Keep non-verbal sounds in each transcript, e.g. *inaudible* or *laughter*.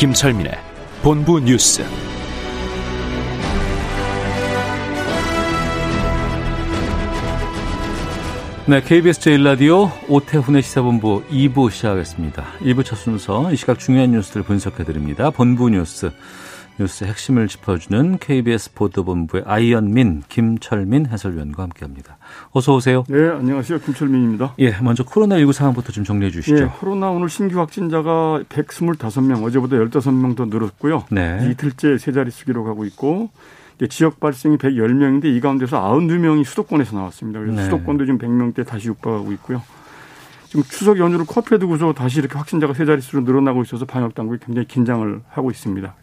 김철민의 본부 뉴스. 네, KBS 제1라디오 오태훈의 시사본부 2부 시작하겠습니다. 2부 첫 순서, 이 시각 중요한 뉴스를 분석해드립니다. 본부 뉴스, 뉴스 핵심을 짚어주는 KBS 보도본부의 아이언민, 김철민 해설위원과 함께합니다. 어서 오세요. 네, 안녕하세요. 김철민입니다. 예, 먼저 코로나19 상황부터 좀 정리해 주시죠. 예, 코로나 오늘 신규 확진자가 125명, 어제보다 15명 더 늘었고요. 네. 이틀째 세 자릿수 기록하고 있고 지역 발생이 110명인데 이 가운데서 92명이 수도권에서 나왔습니다. 그래서 네. 수도권도 지금 100명대 다시 육박하고 있고요. 지금 추석 연휴를 코앞에 두고서 다시 이렇게 확진자가 세 자릿수로 늘어나고 있어서 방역 당국이 굉장히 긴장을 하고 있습니다.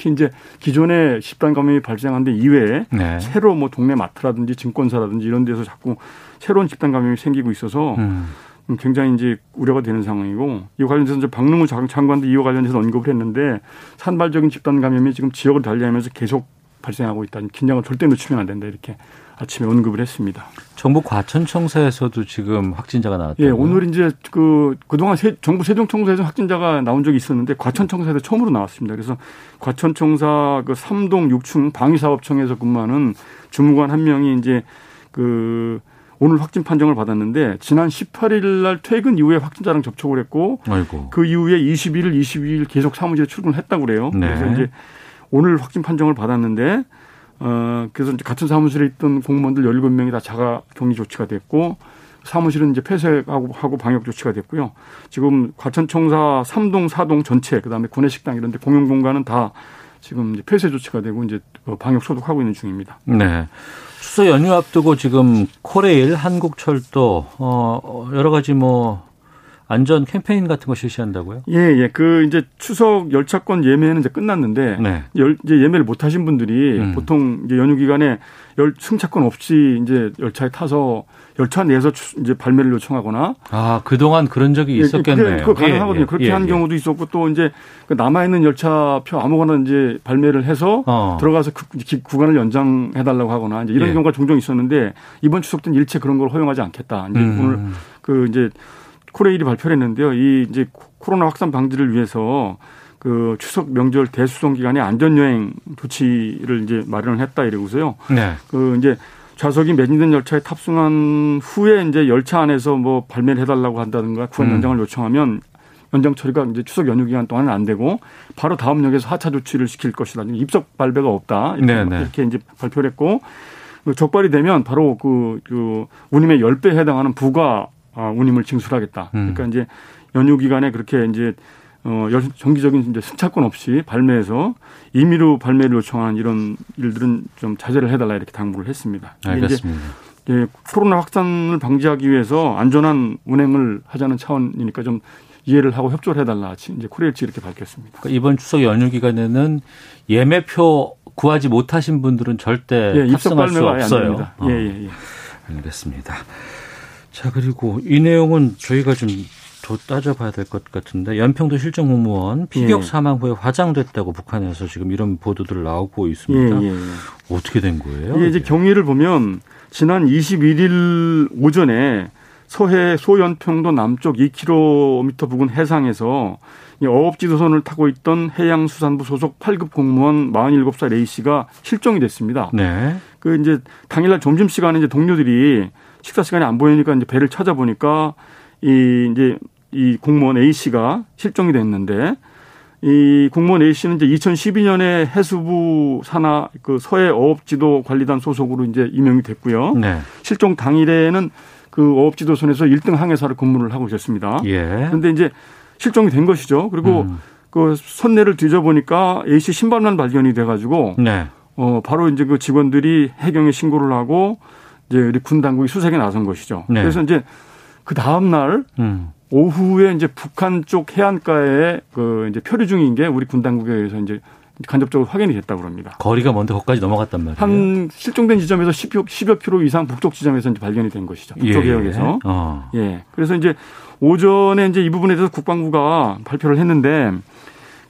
특히 이제 기존에 집단 감염이 발생한 데 이외에 네. 새로 뭐 동네 마트라든지 증권사라든지 이런 데서 자꾸 새로운 집단 감염이 생기고 있어서 음. 굉장히 이제 우려가 되는 상황이고 이 관련해서 이제 박능우 장관도 이와 관련해서 언급을 했는데 산발적인 집단 감염이 지금 지역을 달리하면서 계속 발생하고 있다. 긴장을 절대 늦추면 안 된다. 이렇게 아침에 언급을 했습니다. 정부 과천청사에서도 지금 확진자가 나왔다고요? 예, 오늘 이제 그 그동안 세, 정부 세종청사에서 확진자가 나온 적이 있었는데 과천청사에서 처음으로 나왔습니다. 그래서 과천청사 그 3동 6층 방위사업청에서 근무하는 주무관 한 명이 이제 그 오늘 확진 판정을 받았는데 지난 18일 날 퇴근 이후에 확진자랑 접촉을 했고 아이고. 그 이후에 21일, 22일 계속 사무실에 출근을 했다고 그래요. 네. 그래서 이제 오늘 확진 판정을 받았는데 어 그래서 이제 같은 사무실에 있던 공무원들 17명이 다 자가 격리 조치가 됐고 사무실은 이제 폐쇄하고 하고 방역 조치가 됐고요. 지금 과천청사 3동, 4동 전체 그다음에 구내식당 이런 데 공용 공간은 다 지금 이제 폐쇄 조치가 되고 이제 어, 방역 소독하고 있는 중입니다. 네. 추석 연휴 앞두고 지금 코레일, 한국철도 어 여러 가지 뭐 안전 캠페인 같은 거 실시한다고요? 예, 예. 그 이제 추석 열차권 예매는 이제 끝났는데 네. 열, 이제 예매를 못 하신 분들이 음. 보통 이제 연휴 기간에 열 승차권 없이 이제 열차에 타서 열차 내에서 추- 이제 발매를 요청하거나 아, 그동안 그런 적이 예, 있었겠네요. 그게, 그거 가능하거든요. 예, 예. 그렇게 예, 한 예. 경우도 있었고 또 이제 그 남아 있는 열차표 아무거나 이제 발매를 해서 어. 들어가서 그 기- 구간을 연장해 달라고 하거나 이제 이런 예. 경우가 종종 있었는데 이번 추석 때는 일체 그런 걸 허용하지 않겠다. 이제 음. 오늘 그 이제 코레일이 발표를 했는데요. 이 이제 코로나 확산 방지를 위해서 그 추석 명절 대수송 기간에 안전 여행 조치를 이제 마련을 했다 이러고서요. 네. 그 이제 좌석이 매진된 열차에 탑승한 후에 이제 열차 안에서 뭐 발매를 해달라고 한다든가 구간 음. 연장을 요청하면 연장 처리가 이제 추석 연휴 기간 동안은 안 되고 바로 다음 역에서 하차 조치를 시킬 것이다. 입석 발배가 없다. 이렇게, 네, 네. 이렇게 이제 발표를 했고 그 적발이 되면 바로 그, 그 운임의 10배에 해당하는 부가 아, 운임을 징수하겠다. 음. 그러니까 이제 연휴 기간에 그렇게 이제 어, 열- 정기적인 이제 승차권 없이 발매해서 임의로 발매를 요청하는 이런 일들은 좀 자제를 해달라 이렇게 당부를 했습니다. 이제 알겠습니다. 예, 코로나 확산을 방지하기 위해서 안전한 운행을 하자는 차원이니까 좀 이해를 하고 협조를 해달라. 이제 코레일 측 이렇게 밝혔습니다. 그러니까 이번 추석 연휴 기간에는 예매표 구하지 못하신 분들은 절대 예, 탑승할 수 없어요. 됩니다. 어, 예, 예, 예. 알겠습니다. 자 그리고 이 내용은 저희가 좀 더 따져봐야 될 것 같은데 연평도 실종 공무원 피격 예. 사망 후에 화장됐다고 북한에서 지금 이런 보도들 나오고 있습니다. 예, 예, 예. 어떻게 된 거예요? 이게 이제? 경위를 보면 지난 21일 오전에 서해 소연평도 남쪽 2km 부근 해상에서 이 어업지도선을 타고 있던 해양수산부 소속 8급 공무원 47살 A 씨가 실종이 됐습니다. 네. 그 이제 당일날 점심 시간에 이제 동료들이 식사 시간에 안 보이니까 이제 배를 찾아보니까 이 이제 이 공무원 A 씨가 실종이 됐는데 이 공무원 A 씨는 이제 2012년에 해수부 산하 그 서해 어업지도 관리단 소속으로 이제 임명이 됐고요. 네. 실종 당일에는 그 어업지도선에서 1등 항해사로 근무를 하고 있었습니다. 예. 그런데 이제 실종이 된 것이죠. 그리고 음. 그 선내를 뒤져보니까 A 씨 신발만 발견이 돼가지고 네. 어, 바로 이제 그 직원들이 해경에 신고를 하고 이제 우리 군 당국이 수색에 나선 것이죠. 네. 그래서 이제 그 다음 날 음. 오후에 이제 북한 쪽 해안가에 그 이제 표류 중인 게 우리 군 당국에 의해서 이제 간접적으로 확인이 됐다고 합니다. 거리가 먼데 거기까지 넘어갔단 말이에요. 한 실종된 지점에서 10여, 10여 킬로 이상 북쪽 지점에서 이제 발견이 된 것이죠. 북쪽 예. 해역에서. 어. 예. 그래서 이제 오전에 이제 이 부분에 대해서 국방부가 발표를 했는데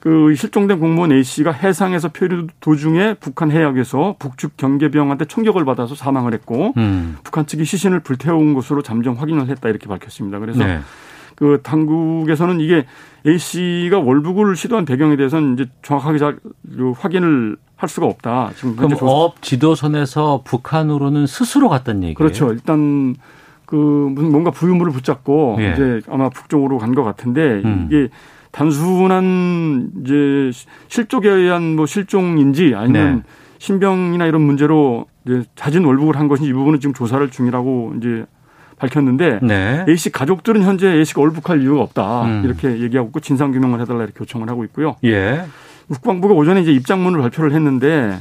그 실종된 공무원 A 씨가 해상에서 표류 도중에 북한 해역에서 북측 경계병한테 총격을 받아서 사망을 했고 음. 북한 측이 시신을 불태운 것으로 잠정 확인을 했다 이렇게 밝혔습니다. 그래서 네. 그 당국에서는 이게 A 씨가 월북을 시도한 배경에 대해서는 이제 정확하게 잘 확인을 할 수가 없다. 지금 그럼 조사- 어업 지도선에서 북한으로는 스스로 갔다는 얘기예요. 그렇죠. 일단 그 무슨 뭔가 부유물을 붙잡고 예. 이제 아마 북쪽으로 간 것 같은데 음. 이게 단순한 이제 실족에 의한 뭐 실종인지 아니면 네. 신병이나 이런 문제로 이제 자진 월북을 한 것인지 이 부분은 지금 조사를 중이라고 이제 밝혔는데 네. A 씨 가족들은 현재 A 씨가 월북할 이유가 없다 음. 이렇게 얘기하고 있고 진상 규명을 해달라 이렇게 요청을 하고 있고요. 예. 국방부가 오전에 이제 입장문을 발표를 했는데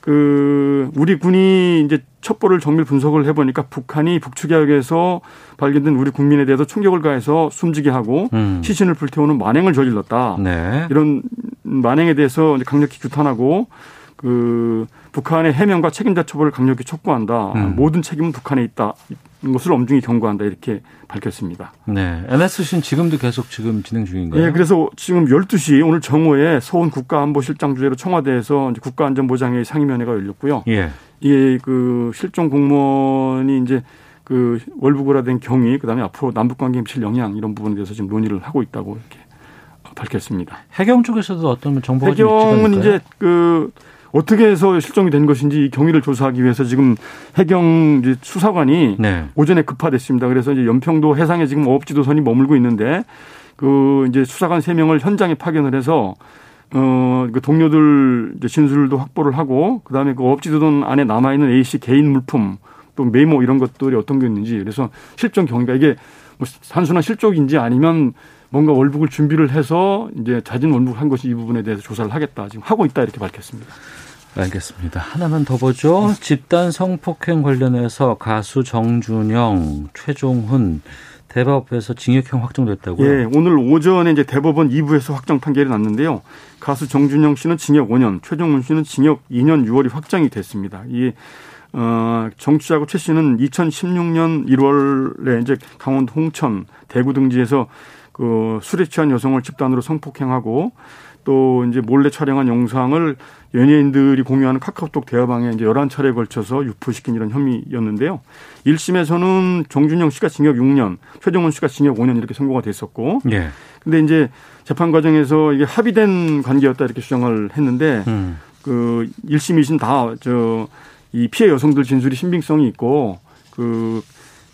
그 우리 군이 이제 첩보를 정밀 분석을 해보니까 북한이 북측해역에서 발견된 우리 국민에 대해서 총격을 가해서 숨지게 하고 음. 시신을 불태우는 만행을 저질렀다. 네. 이런 만행에 대해서 강력히 규탄하고 그 북한의 해명과 책임자 처벌을 강력히 촉구한다. 음. 모든 책임은 북한에 있다. 것을 엄중히 경고한다 이렇게 밝혔습니다. 네. NSC는 지금도 계속 지금 진행 중인가요? 예, 그래서 지금 12시 오늘 정오에 서훈 국가안보실장 주재로 청와대에서 이제 국가안전보장회 상임위원회가 열렸고요. 예. 이게 그 실종 공무원이 이제 그 월북을 하된 경위, 그다음에 앞으로 남북 관계에 미칠 영향 이런 부분에 대해서 지금 논의를 하고 있다고 이렇게 밝혔습니다. 해경 쪽에서도 어떤 정보가 좀 해경은? 이제 그 어떻게 해서 실종이 된 것인지 이 경위를 조사하기 위해서 지금 해경 수사관이 네. 오전에 급파됐습니다. 그래서 이제 연평도 해상에 지금 어업지도선이 머물고 있는데 그 이제 수사관 세 명을 현장에 파견을 해서 어 그 동료들 이제 진술도 확보를 하고 그다음에 그 어업지도선 안에 남아 있는 A 씨 개인 물품 또 메모 이런 것들이 어떤 게 있는지 그래서 실종 경위가 이게 뭐 단순한 실족인지 아니면 뭔가 월북을 준비를 해서 이제 자진 월북한 것이 이 부분에 대해서 조사를 하겠다 지금 하고 있다 이렇게 밝혔습니다. 알겠습니다. 하나만 더 보죠. 집단 성폭행 관련해서 가수 정준영, 최종훈 대법에서 징역형 확정됐다고요? 예, 오늘 오전에 이제 대법원 2부에서 확정 판결이 났는데요. 가수 정준영 씨는 징역 5년, 최종훈 씨는 징역 2년 6월이 확정이 됐습니다. 이 어, 정치자고 최 씨는 2016년 1월에 이제 강원도 홍천, 대구 등지에서 그 술에 취한 여성을 집단으로 성폭행하고 또 이제 몰래 촬영한 영상을 연예인들이 공유하는 카카오톡 대화방에 이제 11차례에 걸쳐서 유포시킨 이런 혐의였는데요. 1심에서는 정준영 씨가 징역 6년, 최정훈 씨가 징역 5년 이렇게 선고가 됐었고 예. 근데 이제 재판 과정에서 이게 합의된 관계였다 이렇게 주장을 했는데 음. 그 1심, 2심 다 저 이 피해 여성들 진술이 신빙성이 있고 그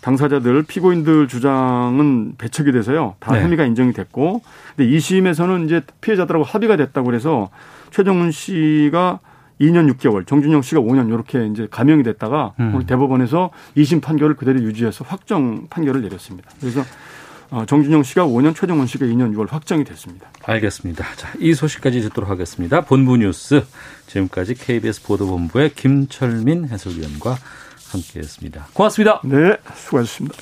당사자들 피고인들 주장은 배척이 돼서요. 다 네. 혐의가 인정이 됐고 근데 2심에서는 이제 피해자들하고 합의가 됐다고 그래서 최정훈 씨가 2년 6개월, 정준영 씨가 5년 이렇게 이제 감형이 됐다가 음. 오늘 대법원에서 2심 판결을 그대로 유지해서 확정 판결을 내렸습니다. 그래서 어, 정준영 씨가 5년, 최정훈 씨가 2년 6월 확정이 됐습니다. 알겠습니다. 자, 이 소식까지 듣도록 하겠습니다. 본부 뉴스 지금까지 KBS 보도본부의 김철민 해설위원과 함께했습니다. 고맙습니다. 네, 수고하셨습니다.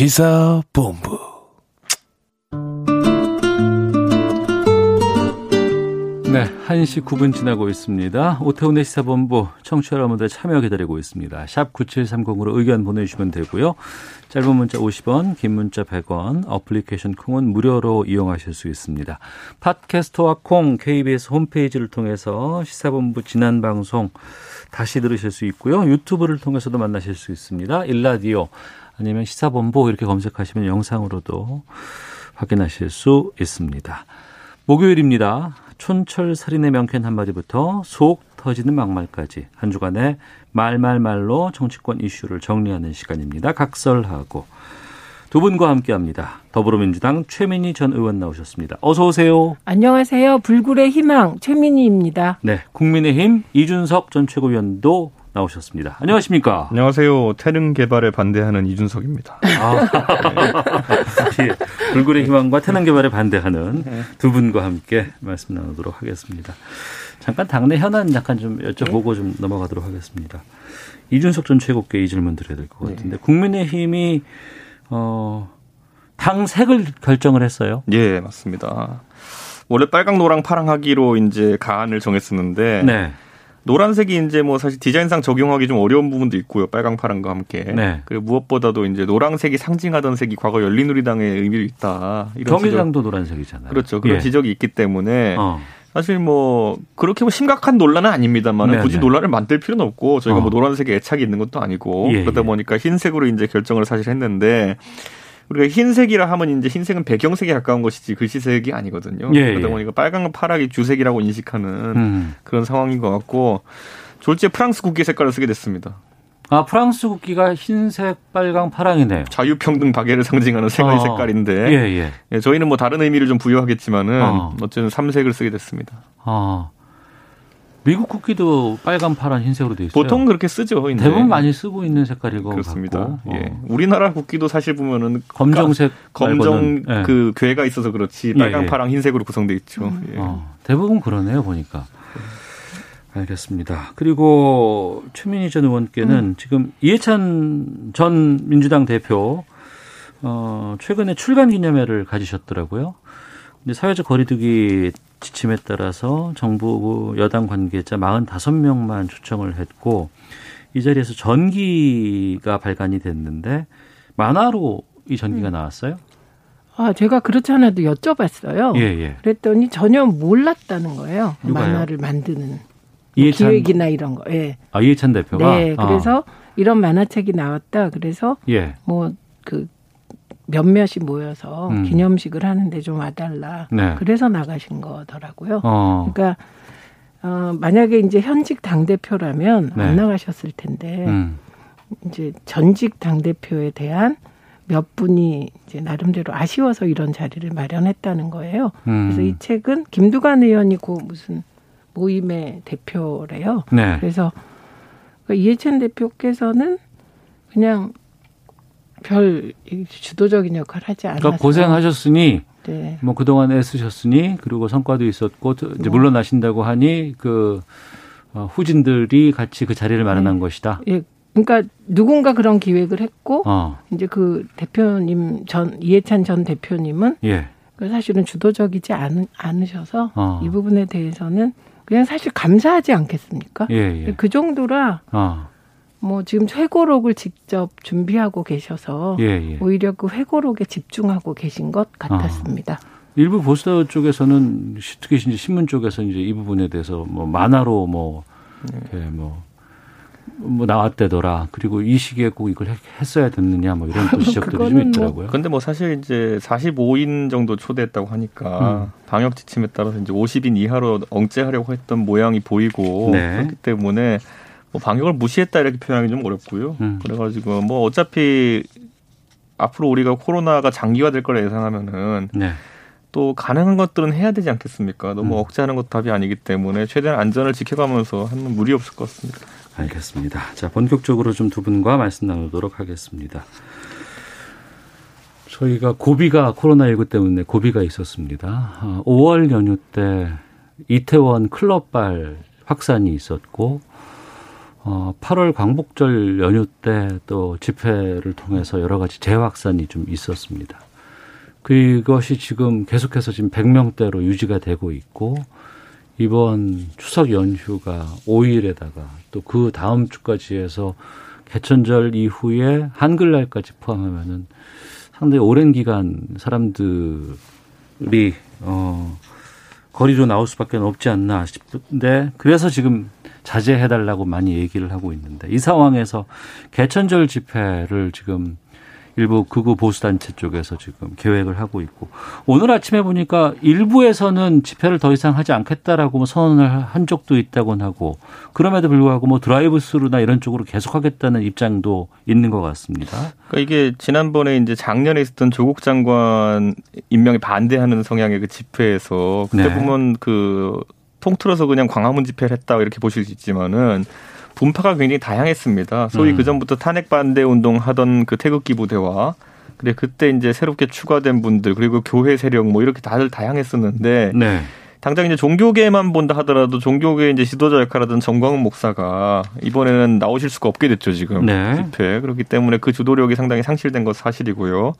시사본부 네, 1시 9분 지나고 있습니다. 오태훈의 시사본부 청취자 여러분들 참여 기다리고 있습니다. 샵 9730으로 의견 보내주시면 되고요. 짧은 문자 50원, 긴 문자 100원, 어플리케이션 콩은 무료로 이용하실 수 있습니다. 팟캐스트와 콩, KBS 홈페이지를 통해서 시사본부 지난 방송 다시 들으실 수 있고요. 유튜브를 통해서도 만나실 수 있습니다. 일라디오 아니면 시사본부 이렇게 검색하시면 영상으로도 확인하실 수 있습니다. 목요일입니다. 촌철 살인의 명쾌한 한마디부터 속 터지는 막말까지 한 주간의 말말말로 정치권 이슈를 정리하는 시간입니다. 각설하고 두 분과 함께합니다. 더불어민주당 최민희 전 의원 나오셨습니다. 어서 오세요. 안녕하세요. 불굴의 희망 최민희입니다. 네, 국민의힘 이준석 전 최고위원도 나오셨습니다. 안녕하십니까? 안녕하세요. 태릉 개발에 반대하는 이준석입니다. 아, 네. *laughs* 불굴의 희망과 태릉 개발에 반대하는 두 분과 함께 말씀 나누도록 하겠습니다. 잠깐 당내 현안 약간 좀 여쭤보고 좀 넘어가도록 하겠습니다. 이준석 전 최고께 이 질문 드려야 될 것 같은데 국민의힘이 어, 당 색을 결정을 했어요. 예, 맞습니다. 원래 빨강, 노랑, 파랑 하기로 이제 가안을 정했었는데 네. 노란색이 이제 뭐 사실 디자인상 적용하기 좀 어려운 부분도 있고요. 빨강, 파랑과 함께. 네. 그리고 무엇보다도 이제 노란색이 상징하던 색이 과거 열린우리당의 의미도 있다. 이런 정의당도 노란색이잖아요. 그렇죠. 그런 예. 지적이 있기 때문에 어. 사실 뭐 그렇게 뭐 심각한 논란은 아닙니다만 네, 굳이 네. 논란을 만들 필요는 없고 저희가 뭐 어. 뭐 노란색에 애착이 있는 것도 아니고 예, 그러다 예. 보니까 흰색으로 이제 결정을 사실 했는데 우리가 흰색이라 하면 이제 흰색은 배경색에 가까운 것이지 글씨색이 아니거든요. 예, 그러다 예. 보니까 빨강, 파랑이 주색이라고 인식하는 음. 그런 상황인 것 같고 졸지에 프랑스 국기 색깔을 쓰게 됐습니다. 아 프랑스 국기가 흰색, 빨강, 파랑이네요. 자유평등 박애를 상징하는 세 가지 어. 색깔인데 예, 예. 예, 저희는 뭐 다른 의미를 좀 부여하겠지만은 어. 어쨌든 삼색을 쓰게 됐습니다. 어. 미국 국기도 빨간, 파란, 흰색으로 돼 있어요. 보통 그렇게 쓰죠. 이제. 대부분 많이 쓰고 있는 색깔인 것 그렇습니다. 같고. 예. 어. 우리나라 국기도 사실 보면은 검정색, 검정 예. 그 괴가 있어서 그렇지 빨강, 예, 예. 파랑, 흰색으로 구성돼 있죠. 음. 예. 어. 대부분 그러네요 보니까. 알겠습니다. 그리고 최민희 전 의원께는 음. 지금 이해찬 전 민주당 대표 어, 최근에 출간 기념회를 가지셨더라고요. 근데 사회적 거리두기 지침에 따라서 정부 여당 관계자 45명만 초청을 했고 이 자리에서 전기가 발간이 됐는데 만화로 이 전기가 음. 나왔어요? 아, 제가 그렇지 않아도 여쭤봤어요. 예, 예. 그랬더니 전혀 몰랐다는 거예요. 누가요? 만화를 만드는 뭐 이해찬, 기획이나 이런 거. 예. 아, 이해찬 대표가? 네. 그래서 아. 이런 만화책이 나왔다. 그래서 예. 뭐그 몇몇이 모여서 음. 기념식을 하는데 좀 와달라. 네. 그래서 나가신 거더라고요. 어. 그러니까 어, 만약에 이제 현직 당 대표라면 네. 안 나가셨을 텐데 음. 이제 전직 당 대표에 대한 몇 분이 이제 나름대로 아쉬워서 이런 자리를 마련했다는 거예요. 음. 그래서 이 책은 김두관 의원이 고 무슨 모임의 대표래요. 네. 그래서 그러니까 이해찬 대표께서는 그냥 별 주도적인 역할을 하지 않아서 그러니까 고생하셨으니 네. 뭐 그동안 애쓰셨으니 그리고 성과도 있었고 이제 뭐. 물러나신다고 하니 그 어, 후진들이 같이 그 자리를 마련한 네. 것이다. 예. 그러니까 누군가 그런 기획을 했고 어. 이제 그 대표님 전 이해찬 전 대표님은 예. 그 사실은 주도적이지 않, 않으셔서 어. 이 부분에 대해서는 그냥 사실 감사하지 않겠습니까? 예, 예. 그 정도라 어. 뭐 지금 회고록을 직접 준비하고 계셔서 예, 예. 오히려 그 회고록에 집중하고 계신 것 같았습니다. 아. 일부 보수 쪽에서는 특히 이제 신문 쪽에서 이제 이 부분에 대해서 뭐 만화로 뭐, 네. 뭐, 뭐 나왔대더라. 그리고 이 시기에 꼭 이걸 했어야 됐느냐 뭐 이런 또 *laughs* 지적들이 좀뭐 있더라고요. 뭐. 근데 뭐 사실 이제 45인 정도 초대했다고 하니까 음. 방역 지침에 따라서 이제 50인 이하로 억제하려고 했던 모양이 보이고 네. 그렇기 때문에 뭐 방역을 무시했다 이렇게 표현하기 좀 어렵고요. 음. 그래가지고 뭐 어차피 앞으로 우리가 코로나가 장기화될 걸 예상하면은 네. 또 가능한 것들은 해야 되지 않겠습니까? 너무 음. 억제하는 것도 답이 아니기 때문에 최대한 안전을 지켜가면서 하면 무리 없을 것 같습니다. 알겠습니다. 자 본격적으로 좀 두 분과 말씀 나누도록 하겠습니다. 저희가 고비가 코로나19 때문에 고비가 있었습니다. 5월 어, 연휴 때 이태원 클럽발 확산이 있었고 어, 8월 광복절 연휴 때 또 집회를 통해서 여러 가지 재확산이 좀 있었습니다. 그것이 지금 계속해서 지금 100명대로 유지가 되고 있고 이번 추석 연휴가 5일에다가 또 그 다음 주까지 해서 개천절 이후에 한글날까지 포함하면은 상당히 오랜 기간 사람들이 어 거리로 나올 수밖에 없지 않나 싶은데 그래서 지금 자제해달라고 많이 얘기를 하고 있는데 이 상황에서 개천절 집회를 지금 일부 극우 보수단체 쪽에서 지금 계획을 하고 있고 오늘 아침에 보니까 일부에서는 집회를 더 이상 하지 않겠다라고 뭐 선언을 한 적도 있다곤 하고 그럼에도 불구하고 뭐 드라이브 스루나 이런 쪽으로 계속하겠다는 입장도 있는 것 같습니다. 그러니까 이게 지난번에 이제 작년에 있었던 조국 장관 임명에 반대하는 성향의 그 집회에서 그때 네. 보면 그 통틀어서 그냥 광화문 집회를 했다 이렇게 보실 수 있지만은 분파가 굉장히 다양했습니다. 소위 음. 그 전부터 탄핵 반대 운동 하던 그 태극기 부대와 그래 그때 이제 새롭게 추가된 분들 그리고 교회 세력 뭐 이렇게 다들 다양했었는데 네. 당장 이제 종교계만 본다 하더라도 종교계 이제 지도자 역할하던 정광훈 목사가 이번에는 나오실 수가 없게 됐죠 지금 네. 집회 그렇기 때문에 그 주도력이 상당히 상실된 것 사실이고요.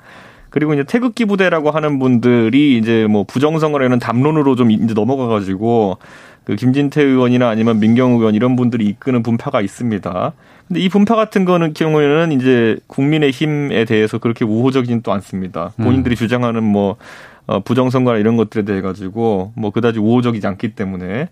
그리고 이제 태극기 부대라고 하는 분들이 이제 뭐 부정선거라는 담론으로 좀 이제 넘어가 가지고 그 김진태 의원이나 아니면 민경 의원 이런 분들이 이끄는 분파가 있습니다. 근데 이 분파 같은 거는 경우에는 이제 국민의 힘에 대해서 그렇게 우호적이진 또 않습니다. 본인들이 음. 주장하는 뭐 어, 부정선거나 이런 것들에 대해 가지고 뭐 그다지 우호적이지 않기 때문에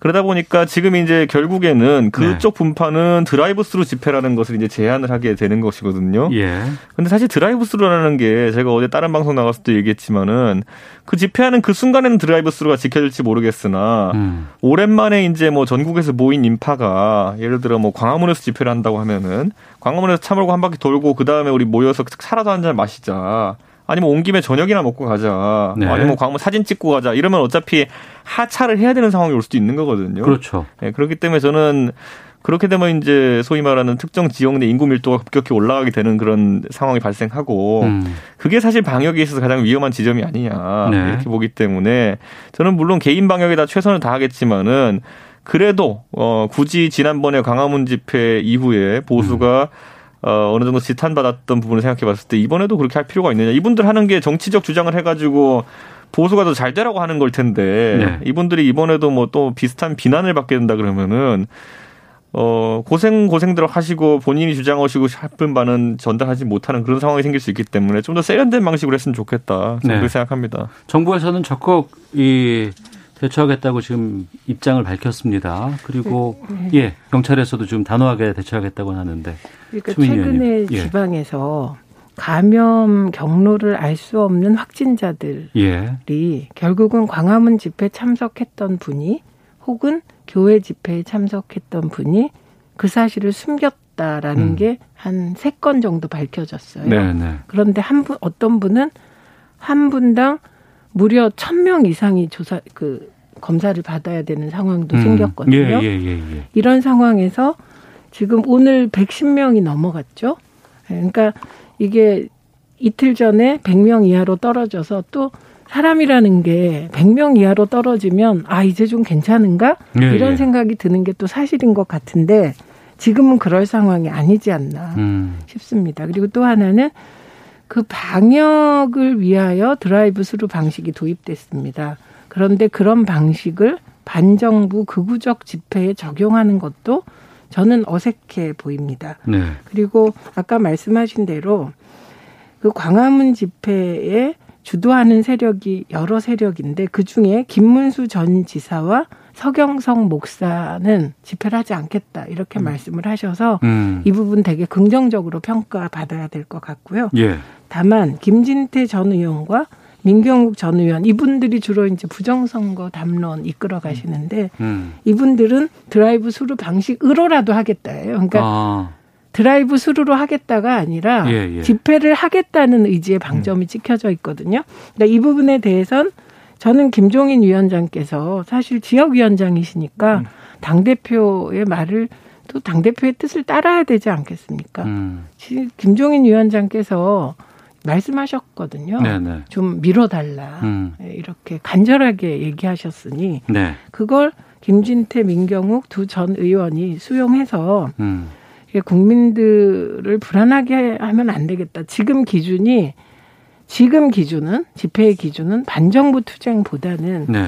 그러다 보니까 지금 이제 결국에는 그쪽 네. 분파는 드라이브스루 집회라는 것을 이제 제한을 하게 되는 것이거든요. 예. 근데 사실 드라이브스루라는 게 제가 어제 다른 방송 나갔을 때 얘기했지만은 그 집회하는 그 순간에는 드라이브스루가 지켜질지 모르겠으나 음. 오랜만에 이제 뭐 전국에서 모인 인파가 예를 들어 뭐 광화문에서 집회를 한다고 하면은 광화문에서 차 몰고 한 바퀴 돌고 그 다음에 우리 모여서 차라도 한 잔 마시자. 아니면 온 김에 저녁이나 먹고 가자. 네. 아니면 광화문 사진 찍고 가자. 이러면 어차피 하차를 해야 되는 상황이 올 수도 있는 거거든요. 그렇죠. 네, 그렇기 때문에 저는 그렇게 되면 이제 소위 말하는 특정 지역 내 인구 밀도가 급격히 올라가게 되는 그런 상황이 발생하고 음. 그게 사실 방역에 있어서 가장 위험한 지점이 아니냐 네. 이렇게 보기 때문에 저는 물론 개인 방역에 다 최선을 다하겠지만은 그래도 어 굳이 지난번에 광화문 집회 이후에 보수가 음. 어, 어느 정도 지탄받았던 부분을 생각해 봤을 때 이번에도 그렇게 할 필요가 있느냐. 이분들 하는 게 정치적 주장을 해가지고 보수가 더 잘 되라고 하는 걸 텐데 네. 이분들이 이번에도 뭐 또 비슷한 비난을 받게 된다 그러면은 어, 고생, 고생들 하시고 본인이 주장하시고 싶은 바는 전달하지 못하는 그런 상황이 생길 수 있기 때문에 좀 더 세련된 방식으로 했으면 좋겠다. 네. 그렇게 생각합니다. 정부에서는 적극 이 대처하겠다고 지금 입장을 밝혔습니다. 그리고 네. 예 경찰에서도 지금 단호하게 대처하겠다고 하는데 그러니까 최근에 예. 지방에서 감염 경로를 알 수 없는 확진자들이 예. 결국은 광화문 집회 참석했던 분이 혹은 교회 집회에 참석했던 분이 그 사실을 숨겼다라는 음. 게한 세 건 정도 밝혀졌어요. 네네. 네. 그런데 한 분 어떤 분은 한 분당 무려 천 명 이상이 조사 그 검사를 받아야 되는 상황도 음. 생겼거든요. 예, 예, 예, 예, 이런 상황에서 지금 오늘 110명이 넘어갔죠. 예, 그러니까 이게 이틀 전에 100명 이하로 떨어져서 또 사람이라는 게 100명 이하로 떨어지면 아 이제 좀 괜찮은가 예, 이런 예. 생각이 드는 게 또 사실인 것 같은데 지금은 그럴 상황이 아니지 않나 음. 싶습니다. 그리고 또 하나는 그 방역을 위하여 드라이브 스루 방식이 도입됐습니다. 그런데 그런 방식을 반정부 극우적 집회에 적용하는 것도 저는 어색해 보입니다. 네. 그리고 아까 말씀하신 대로 그 광화문 집회에 주도하는 세력이 여러 세력인데 그 중에 김문수 전 지사와 서경석 목사는 집회를 하지 않겠다 이렇게 음. 말씀을 하셔서 음. 이 부분 되게 긍정적으로 평가받아야 될 것 같고요. 예. 다만 김진태 전 의원과 민경욱 전 의원 이분들이 주로 이제 부정선거 담론 이끌어 가시는데 음. 이분들은 드라이브 스루 방식으로라도 하겠다예요. 그러니까 아. 드라이브 스루로 하겠다가 아니라 예, 예. 집회를 하겠다는 의지의 방점이 음. 찍혀져 있거든요. 그러니까 이 부분에 대해선 저는 김종인 위원장께서 사실 지역위원장이시니까 음. 당대표의 말을 또 당대표의 뜻을 따라야 되지 않겠습니까? 음. 김종인 위원장께서 말씀하셨거든요. 네네. 네. 좀 밀어달라. 음. 예, 이렇게 간절하게 얘기하셨으니 네. 그걸 김진태, 민경욱 두 전 의원이 수용해서 음. 국민들을 불안하게 하면 안 되겠다. 지금 기준이 지금 기준은 집회의 기준은 반정부 투쟁보다는 네.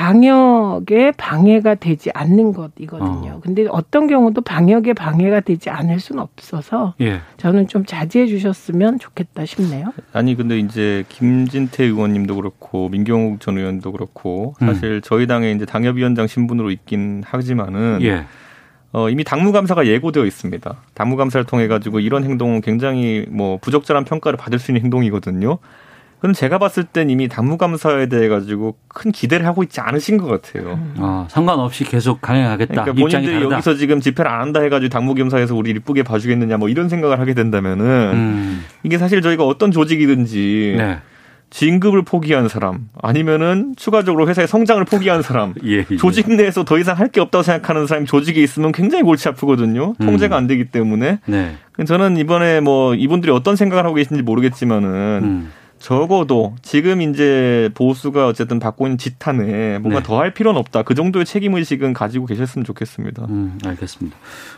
방역에 방해가 되지 않는 것이거든요. 어. 근데 어떤 경우도 방역에 방해가 되지 않을 수는 없어서 예. 저는 좀 자제해 주셨으면 좋겠다 싶네요. 아니 근데 이제 김진태 의원님도 그렇고 민경욱 전 의원도 그렇고 음. 사실 음. 저희 당의 이제 당협위원장 신분으로 있긴 하지만은 예. 어, 이미 당무감사가 예고되어 있습니다. 당무감사를 통해 가지고 이런 행동은 굉장히 뭐 부적절한 평가를 받을 수 있는 행동이거든요. 그럼 제가 봤을 땐 이미 당무감사에 대해 가지고 큰 기대를 하고 있지 않으신 것 같아요. 아, 상관없이 계속 강행하겠다. 그러니까 본인들이 여기서 지금 집회를 안 한다 해가지고 당무감사에서 우리 이쁘게 봐주겠느냐 뭐 이런 생각을 하게 된다면은 음. 이게 사실 저희가 어떤 조직이든지 네. 진급을 포기한 사람 아니면은 추가적으로 회사의 성장을 포기한 사람 *laughs* 예, 예. 조직 내에서 더 이상 할 게 없다고 생각하는 사람이 조직에 있으면 굉장히 골치 아프거든요 음. 통제가 안 되기 때문에 네. 저는 이번에 뭐 이분들이 어떤 생각을 하고 계신지 모르겠지만은 음. 적어도 지금 이제 보수가 어쨌든 받고 있는 지탄에 뭔가 네. 더할 필요는 없다. 그 정도의 책임 의식은 가지고 계셨으면 좋겠습니다. 음, 알겠습니다.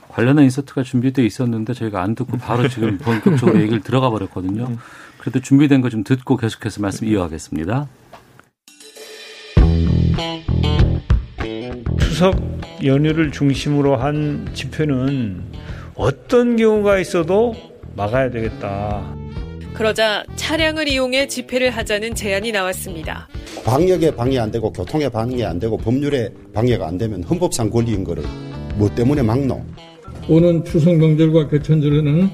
관련한 인서트가 준비돼 있었는데 저희가 안 듣고 바로 지금 본격적으로 얘기를 들어가 버렸거든요. 음. 그래도 준비된 거 좀 듣고 계속해서 말씀 이어가겠습니다. 추석 연휴를 중심으로 한 집회는 어떤 경우가 있어도 막아야 되겠다. 그러자 차량을 이용해 집회를 하자는 제안이 나왔습니다. 방역에 방해 안 되고 교통에 방해 안 되고 법률에 방해가 안 되면 헌법상 권리인 거를 뭐 때문에 막노? 오는 추석 명절과 개천절에는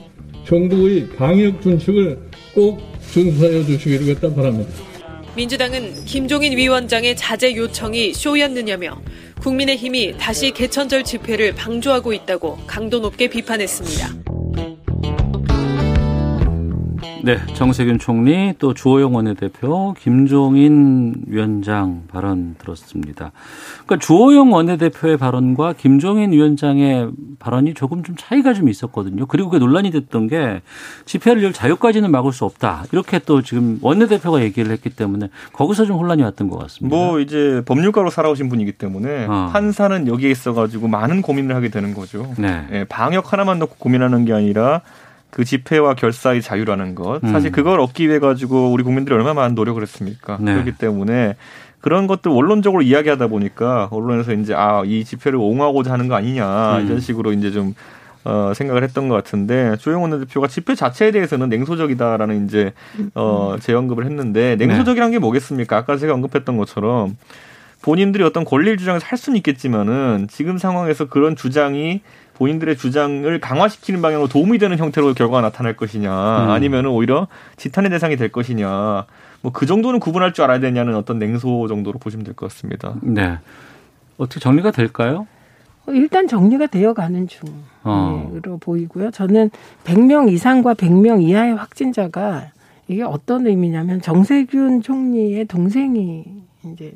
정부의 방역 준칙을 꼭 준수하여 주시기를 바랍니다. 민주당은 김종인 위원장의 자제 요청이 쇼였느냐며 국민의힘이 다시 개천절 집회를 방조하고 있다고 강도 높게 비판했습니다. 네, 정세균 총리 또 주호영 원내대표, 김종인 위원장 발언 들었습니다. 그러니까 주호영 원내대표의 발언과 김종인 위원장의 발언이 조금 좀 차이가 좀 있었거든요. 그리고 그 논란이 됐던 게 집회를 열 자유까지는 막을 수 없다. 이렇게 또 지금 원내대표가 얘기를 했기 때문에 거기서 좀 혼란이 왔던 것 같습니다. 뭐 이제 법률가로 살아오신 분이기 때문에 어. 판사는 여기에 있어가지고 많은 고민을 하게 되는 거죠. 네. 네, 방역 하나만 놓고 고민하는 게 아니라 그 집회와 결사의 자유라는 것 사실 음. 그걸 얻기 위해 가지고 우리 국민들이 얼마나 많은 노력을 했습니까? 네. 그렇기 때문에 그런 것들 원론적으로 이야기하다 보니까 언론에서 이제 아 이 집회를 옹호하고자 하는 거 아니냐 음. 이런 식으로 이제 좀 어, 생각을 했던 것 같은데 조영원 대표가 집회 자체에 대해서는 냉소적이다라는 이제 어, 재언급을 했는데 냉소적이란 게 뭐겠습니까? 아까 제가 언급했던 것처럼 본인들이 어떤 권리를 주장해서 할 수는 있겠지만은 지금 상황에서 그런 주장이 본인들의 주장을 강화시키는 방향으로 도움이 되는 형태로 결과가 나타날 것이냐 음. 아니면은 오히려 지탄의 대상이 될 것이냐 뭐 그 정도는 구분할 줄 알아야 되냐는 어떤 냉소 정도로 보시면 될 것 같습니다. 네. 어떻게 정리가 될까요? 어, 일단 정리가 되어 가는 중으로 어. 보이고요. 저는 100명 이상과 100명 이하의 확진자가 이게 어떤 의미냐면 정세균 총리의 동생이 이제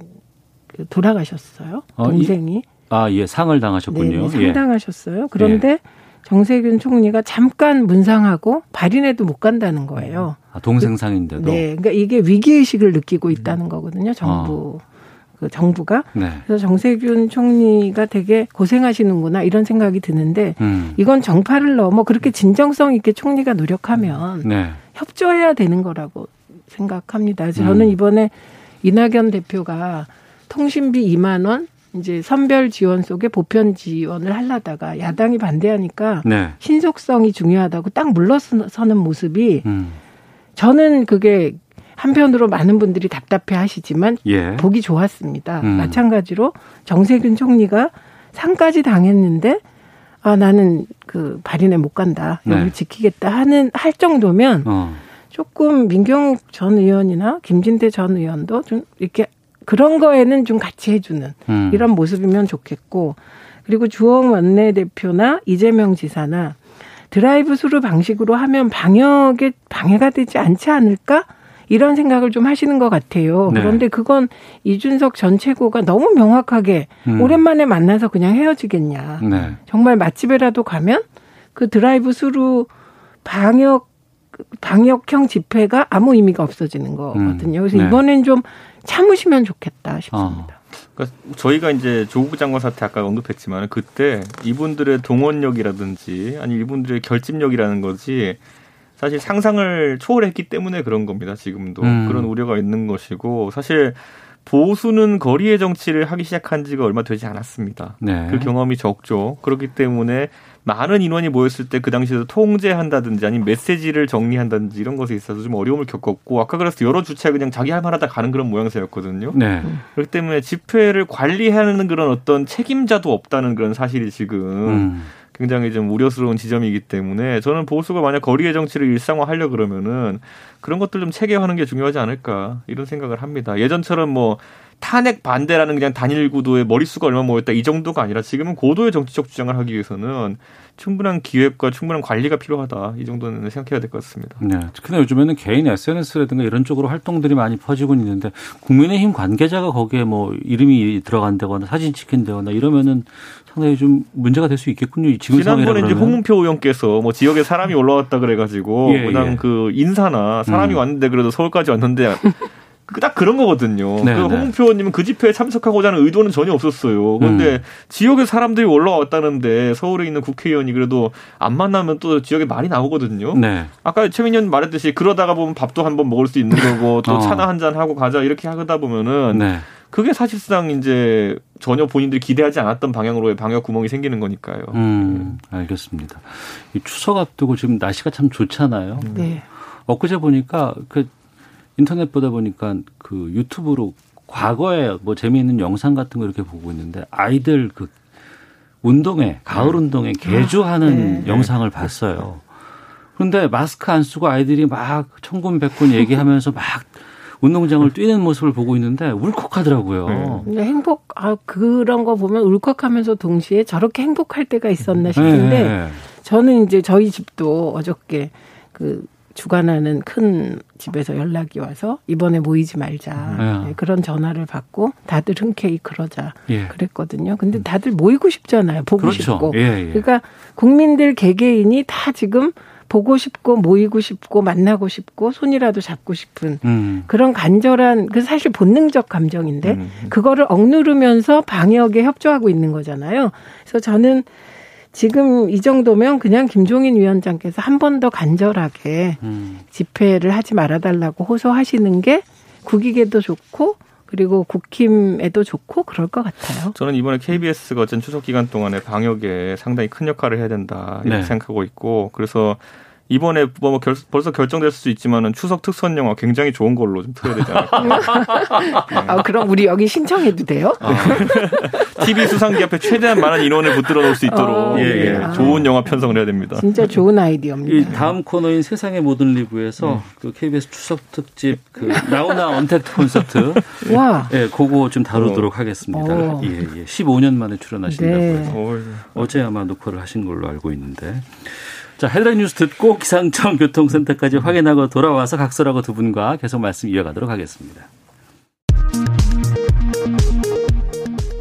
그 돌아가셨어요. 어, 동생이. 아, 예, 상을 당하셨군요. 네, 상 당하셨어요. 그런데 예. 정세균 총리가 잠깐 문상하고 발인해도 못 간다는 거예요. 아, 동생 상인데도. 네, 그러니까 이게 위기 의식을 느끼고 있다는 거거든요. 정부. 어. 그 정부가 네. 그래서 정세균 총리가 되게 고생하시는구나 이런 생각이 드는데 음. 이건 정파를 넘어 그렇게 진정성 있게 총리가 노력하면 네. 협조해야 되는 거라고 생각합니다. 저는 음. 이번에 이낙연 대표가 통신비 2만 원 이제 선별 지원 속에 보편 지원을 하려다가 야당이 반대하니까 네. 신속성이 중요하다고 딱 물러서는 모습이 음. 저는 그게 한편으로 많은 분들이 답답해 하시지만 예. 보기 좋았습니다. 음. 마찬가지로 정세균 총리가 상까지 당했는데 아 나는 그 발인에 못 간다. 여기 네. 지키겠다 하는 할 정도면 어. 조금 민경욱 전 의원이나 김진태 전 의원도 좀 이렇게 그런 거에는 좀 같이 해주는 음. 이런 모습이면 좋겠고 그리고 주호영 원내대표나 이재명 지사나 드라이브 스루 방식으로 하면 방역에 방해가 되지 않지 않을까? 이런 생각을 좀 하시는 것 같아요. 네. 그런데 그건 이준석 전 최고가 너무 명확하게 음. 오랜만에 만나서 그냥 헤어지겠냐. 네. 정말 맛집에라도 가면 그 드라이브 스루 방역 방역형 집회가 아무 의미가 없어지는 거거든요. 그래서 음. 네. 이번엔 좀 참으시면 좋겠다 싶습니다. 어. 그러니까 저희가 이제 조국 장관 사태 아까 언급했지만 그때 이분들의 동원력이라든지 아니 이분들의 결집력이라는 거지 사실 상상을 초월했기 때문에 그런 겁니다. 지금도 음. 그런 우려가 있는 것이고 사실 보수는 거리의 정치를 하기 시작한 지가 얼마 되지 않았습니다. 네. 그 경험이 적죠. 그렇기 때문에 많은 인원이 모였을 때 그 당시에도 통제한다든지 아니면 메시지를 정리한다든지 이런 것에 있어서 좀 어려움을 겪었고 아까 그래서 여러 주차 그냥 자기 할 만하다 가는 그런 모양새였거든요. 네. 그렇기 때문에 집회를 관리하는 그런 어떤 책임자도 없다는 그런 사실이 지금 음. 굉장히 좀 우려스러운 지점이기 때문에 저는 보수가 만약 거리의 정치를 일상화하려 그러면은 그런 것들 좀 체계화하는 게 중요하지 않을까 이런 생각을 합니다. 예전처럼 뭐 탄핵 반대라는 그냥 단일 구도의 머릿수가 얼마 모였다 이 정도가 아니라 지금은 고도의 정치적 주장을 하기 위해서는 충분한 기획과 충분한 관리가 필요하다 이 정도는 생각해야 될 것 같습니다. 네, 특히나 요즘에는 개인 SNS라든가 이런 쪽으로 활동들이 많이 퍼지고 있는데 국민의힘 관계자가 거기에 뭐 이름이 들어간다거나 사진 찍힌다거나 이러면은 상당히 좀 문제가 될 수 있겠군요. 지금 지난번에 이제 홍문표 의원께서 뭐 지역에 사람이 올라왔다 그래가지고 *laughs* 예, 그냥 예. 그 인사나 사람이 음. 왔는데 그래도 서울까지 왔는데 딱 그런 거거든요. 네, 그 네. 홍문표 의원님은 그 집회에 참석하고자 하는 의도는 전혀 없었어요. 그런데 음. 지역에 사람들이 올라왔다는데 서울에 있는 국회의원이 그래도 안 만나면 또 지역에 말이 나오거든요. 네. 아까 최민현 말했듯이 그러다가 보면 밥도 한 번 먹을 수 있는 거고 또 *laughs* 어. 차나 한 잔 하고 가자 이렇게 하다 보면은 네. 그게 사실상 이제 전혀 본인들이 기대하지 않았던 방향으로의 방역 구멍이 생기는 거니까요. 음, 알겠습니다. 이 추석 앞두고 지금 날씨가 참 좋잖아요. 네. 엊그제 보니까 그 인터넷 보다 보니까 그 유튜브로 과거에 뭐 재미있는 영상 같은 거 이렇게 보고 있는데 아이들 그 운동회 가을 운동회 개주하는 네. 영상을 봤어요. 그런데 마스크 안 쓰고 아이들이 막 천군백군 얘기하면서 *laughs* 막 운동장을 뛰는 모습을 보고 있는데 울컥하더라고요. 네. 행복 아 그런 거 보면 울컥하면서 동시에 저렇게 행복할 때가 있었나 싶은데 네. 저는 이제 저희 집도 어저께 그 주관하는 큰 집에서 연락이 와서 이번에 모이지 말자 네. 네, 그런 전화를 받고 다들 흔쾌히 그러자 예. 그랬거든요. 근데 음. 다들 모이고 싶잖아요. 보고 그렇죠. 싶고. 예, 예. 그러니까 국민들 개개인이 다 지금 보고 싶고 모이고 싶고 만나고 싶고 손이라도 잡고 싶은 음. 그런 간절한 그 사실 본능적 감정인데 음. 그거를 억누르면서 방역에 협조하고 있는 거잖아요. 그래서 저는 지금 이 정도면 그냥 김종인 위원장께서 한 번 더 간절하게 음. 집회를 하지 말아달라고 호소하시는 게 국익에도 좋고 그리고 국힘에도 좋고 그럴 것 같아요. 저는 이번에 KBS가 어쨌든 추석 기간 동안에 방역에 상당히 큰 역할을 해야 된다 이렇게 네. 생각하고 있고 그래서 이번에 뭐 결, 벌써 결정될 수 있지만은 추석 특선 영화 굉장히 좋은 걸로 좀 틀어야 되지 않을까. 네. *laughs* 아, 그럼 우리 여기 신청해도 돼요? *laughs* 네. TV 수상기 앞에 최대한 많은 인원을 붙들어 놓을 수 있도록 어, 예, 예. 아. 좋은 영화 편성을 해야 됩니다. 진짜 좋은 아이디어입니다. 이 다음 코너인 세상의 모든 리뷰에서 음. 그 KBS 추석 특집 그 나오나 언택트 콘서트 *laughs* 와. 예, 그거 좀 다루도록 어. 하겠습니다. 어. 예, 예. 15년 만에 출연하신다고 네. 해서 어제 아마 녹화를 하신 걸로 알고 있는데 자, 헤드라인 뉴스 듣고 기상청 *laughs* 교통센터까지 확인하고 돌아와서 각설하고 두 분과 계속 말씀 이어가도록 하겠습니다.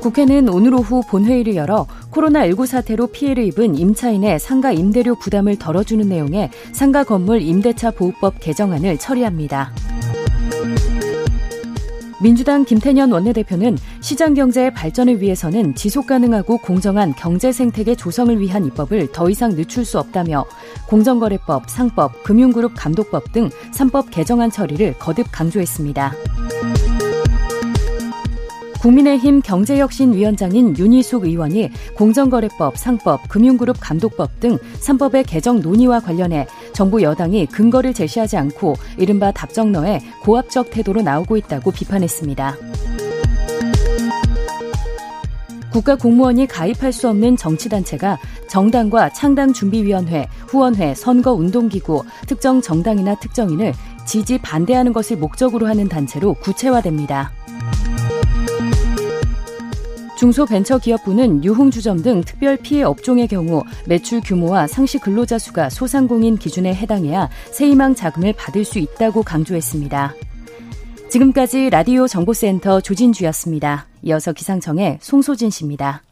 국회는 오늘 오후 본회의를 열어 코로나19 사태로 피해를 입은 임차인의 상가 임대료 부담을 덜어주는 내용의 상가 건물 임대차 보호법 개정안을 처리합니다. 민주당 김태년 원내대표는 시장 경제의 발전을 위해서는 지속 가능하고 공정한 경제 생태계 조성을 위한 입법을 더 이상 늦출 수 없다며 공정거래법, 상법, 금융그룹 감독법 등 3법 개정안 처리를 거듭 강조했습니다. 국민의힘 경제혁신위원장인 윤희숙 의원이 공정거래법, 상법, 금융그룹 감독법 등 3법의 개정 논의와 관련해 정부 여당이 근거를 제시하지 않고 이른바 답정너에 고압적 태도로 나오고 있다고 비판했습니다. 국가 공무원이 가입할 수 없는 정치단체가 정당과 창당준비위원회, 후원회, 선거운동기구, 특정 정당이나 특정인을 지지 반대하는 것을 목적으로 하는 단체로 구체화됩니다. 중소벤처기업부는 유흥주점 등 특별 피해 업종의 경우 매출 규모와 상시 근로자 수가 소상공인 기준에 해당해야 세희망 자금을 받을 수 있다고 강조했습니다. 지금까지 라디오 정보센터 조진주였습니다. 이어서 기상청의 송소진 씨입니다.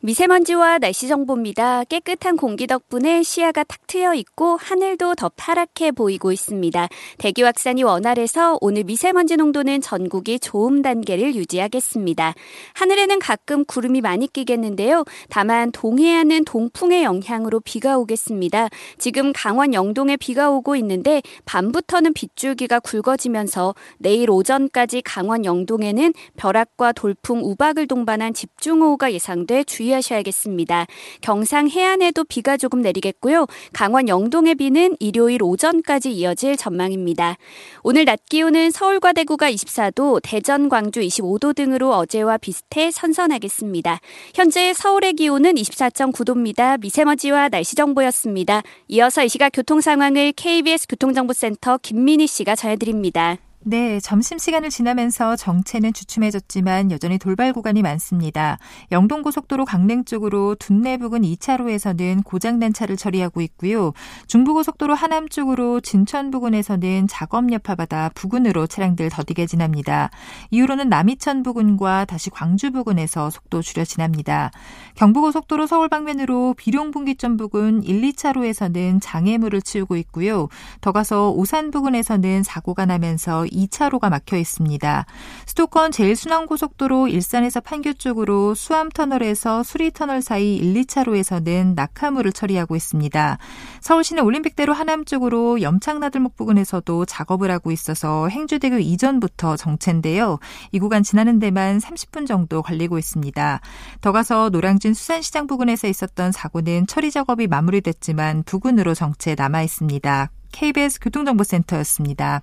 미세먼지와 날씨 정보입니다. 깨끗한 공기 덕분에 시야가 탁 트여 있고 하늘도 더 파랗게 보이고 있습니다. 대기 확산이 원활해서 오늘 미세먼지 농도는 전국이 좋음 단계를 유지하겠습니다. 하늘에는 가끔 구름이 많이 끼겠는데요. 다만 동해안은 동풍의 영향으로 비가 오겠습니다. 지금 강원 영동에 비가 오고 있는데 밤부터는 빗줄기가 굵어지면서 내일 오전까지 강원 영동에는 벼락과 돌풍, 우박을 동반한 집중호우가 예상돼 주의 주의하셔야겠습니다. 경상 해안에도 비가 조금 내리겠고요. 강원 영동의 비는 일요일 오전까지 이어질 전망입니다. 오늘 낮 기온은 서울과 대구가 24도, 대전, 광주 25도 등으로 어제와 비슷해 선선하겠습니다. 현재 서울의 기온은 24.9도입니다. 미세먼지와 날씨 정보였습니다. 이어서 이 시각 교통 상황을 KBS 교통정보센터 김민희 씨가 전해드립니다. 네, 점심시간을 지나면서 정체는 주춤해졌지만 여전히 돌발 구간이 많습니다. 영동고속도로 강릉 쪽으로 둔내 부근 2차로에서는 고장난 차를 처리하고 있고요. 중부고속도로 하남 쪽으로 진천 부근에서는 작업 여파받아 부근으로 차량들 더디게 지납니다. 이후로는 남이천 부근과 다시 광주 부근에서 속도 줄여 지납니다. 경부고속도로 서울 방면으로 비룡분기점 부근 1, 2차로에서는 장애물을 치우고 있고요. 더 가서 오산 부근에서는 사고가 나면서 2차로가 막혀 있습니다. 수도권 제일순환고속도로 일산에서 판교 쪽으로 수암터널에서 수리터널 사이 1, 2차로에서는 낙하물을 처리하고 있습니다. 서울시내 올림픽대로 하남 쪽으로 염창나들목 부근에서도 작업을 하고 있어서 행주대교 이전부터 정체인데요. 이 구간 지나는 데만 30분 정도 걸리고 있습니다. 더 가서 노량진 수산시장 부근에서 있었던 사고는 처리 작업이 마무리됐지만 부근으로 정체 남아 있습니다. KBS 교통정보센터였습니다.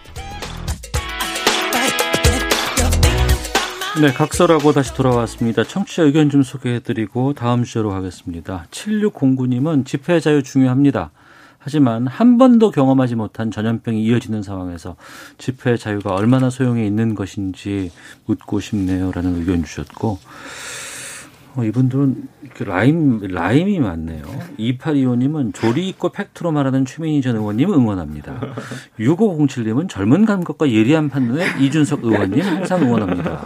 네, 각설하고 다시 돌아왔습니다. 청취자 의견 좀 소개해드리고 다음 주제로 가겠습니다. 7609님은 집회 자유 중요합니다. 하지만 한 번도 경험하지 못한 전염병이 이어지는 상황에서 집회 자유가 얼마나 소용이 있는 것인지 묻고 싶네요. 라는 의견 주셨고, 어, 이분들은 라임, 라임이 많네요. 2825님은 조리 있고 팩트로 말하는 최민희 전 의원님 응원합니다. 6507님은 젊은 감각과 예리한 판단에 이준석 의원님 항상 응원합니다.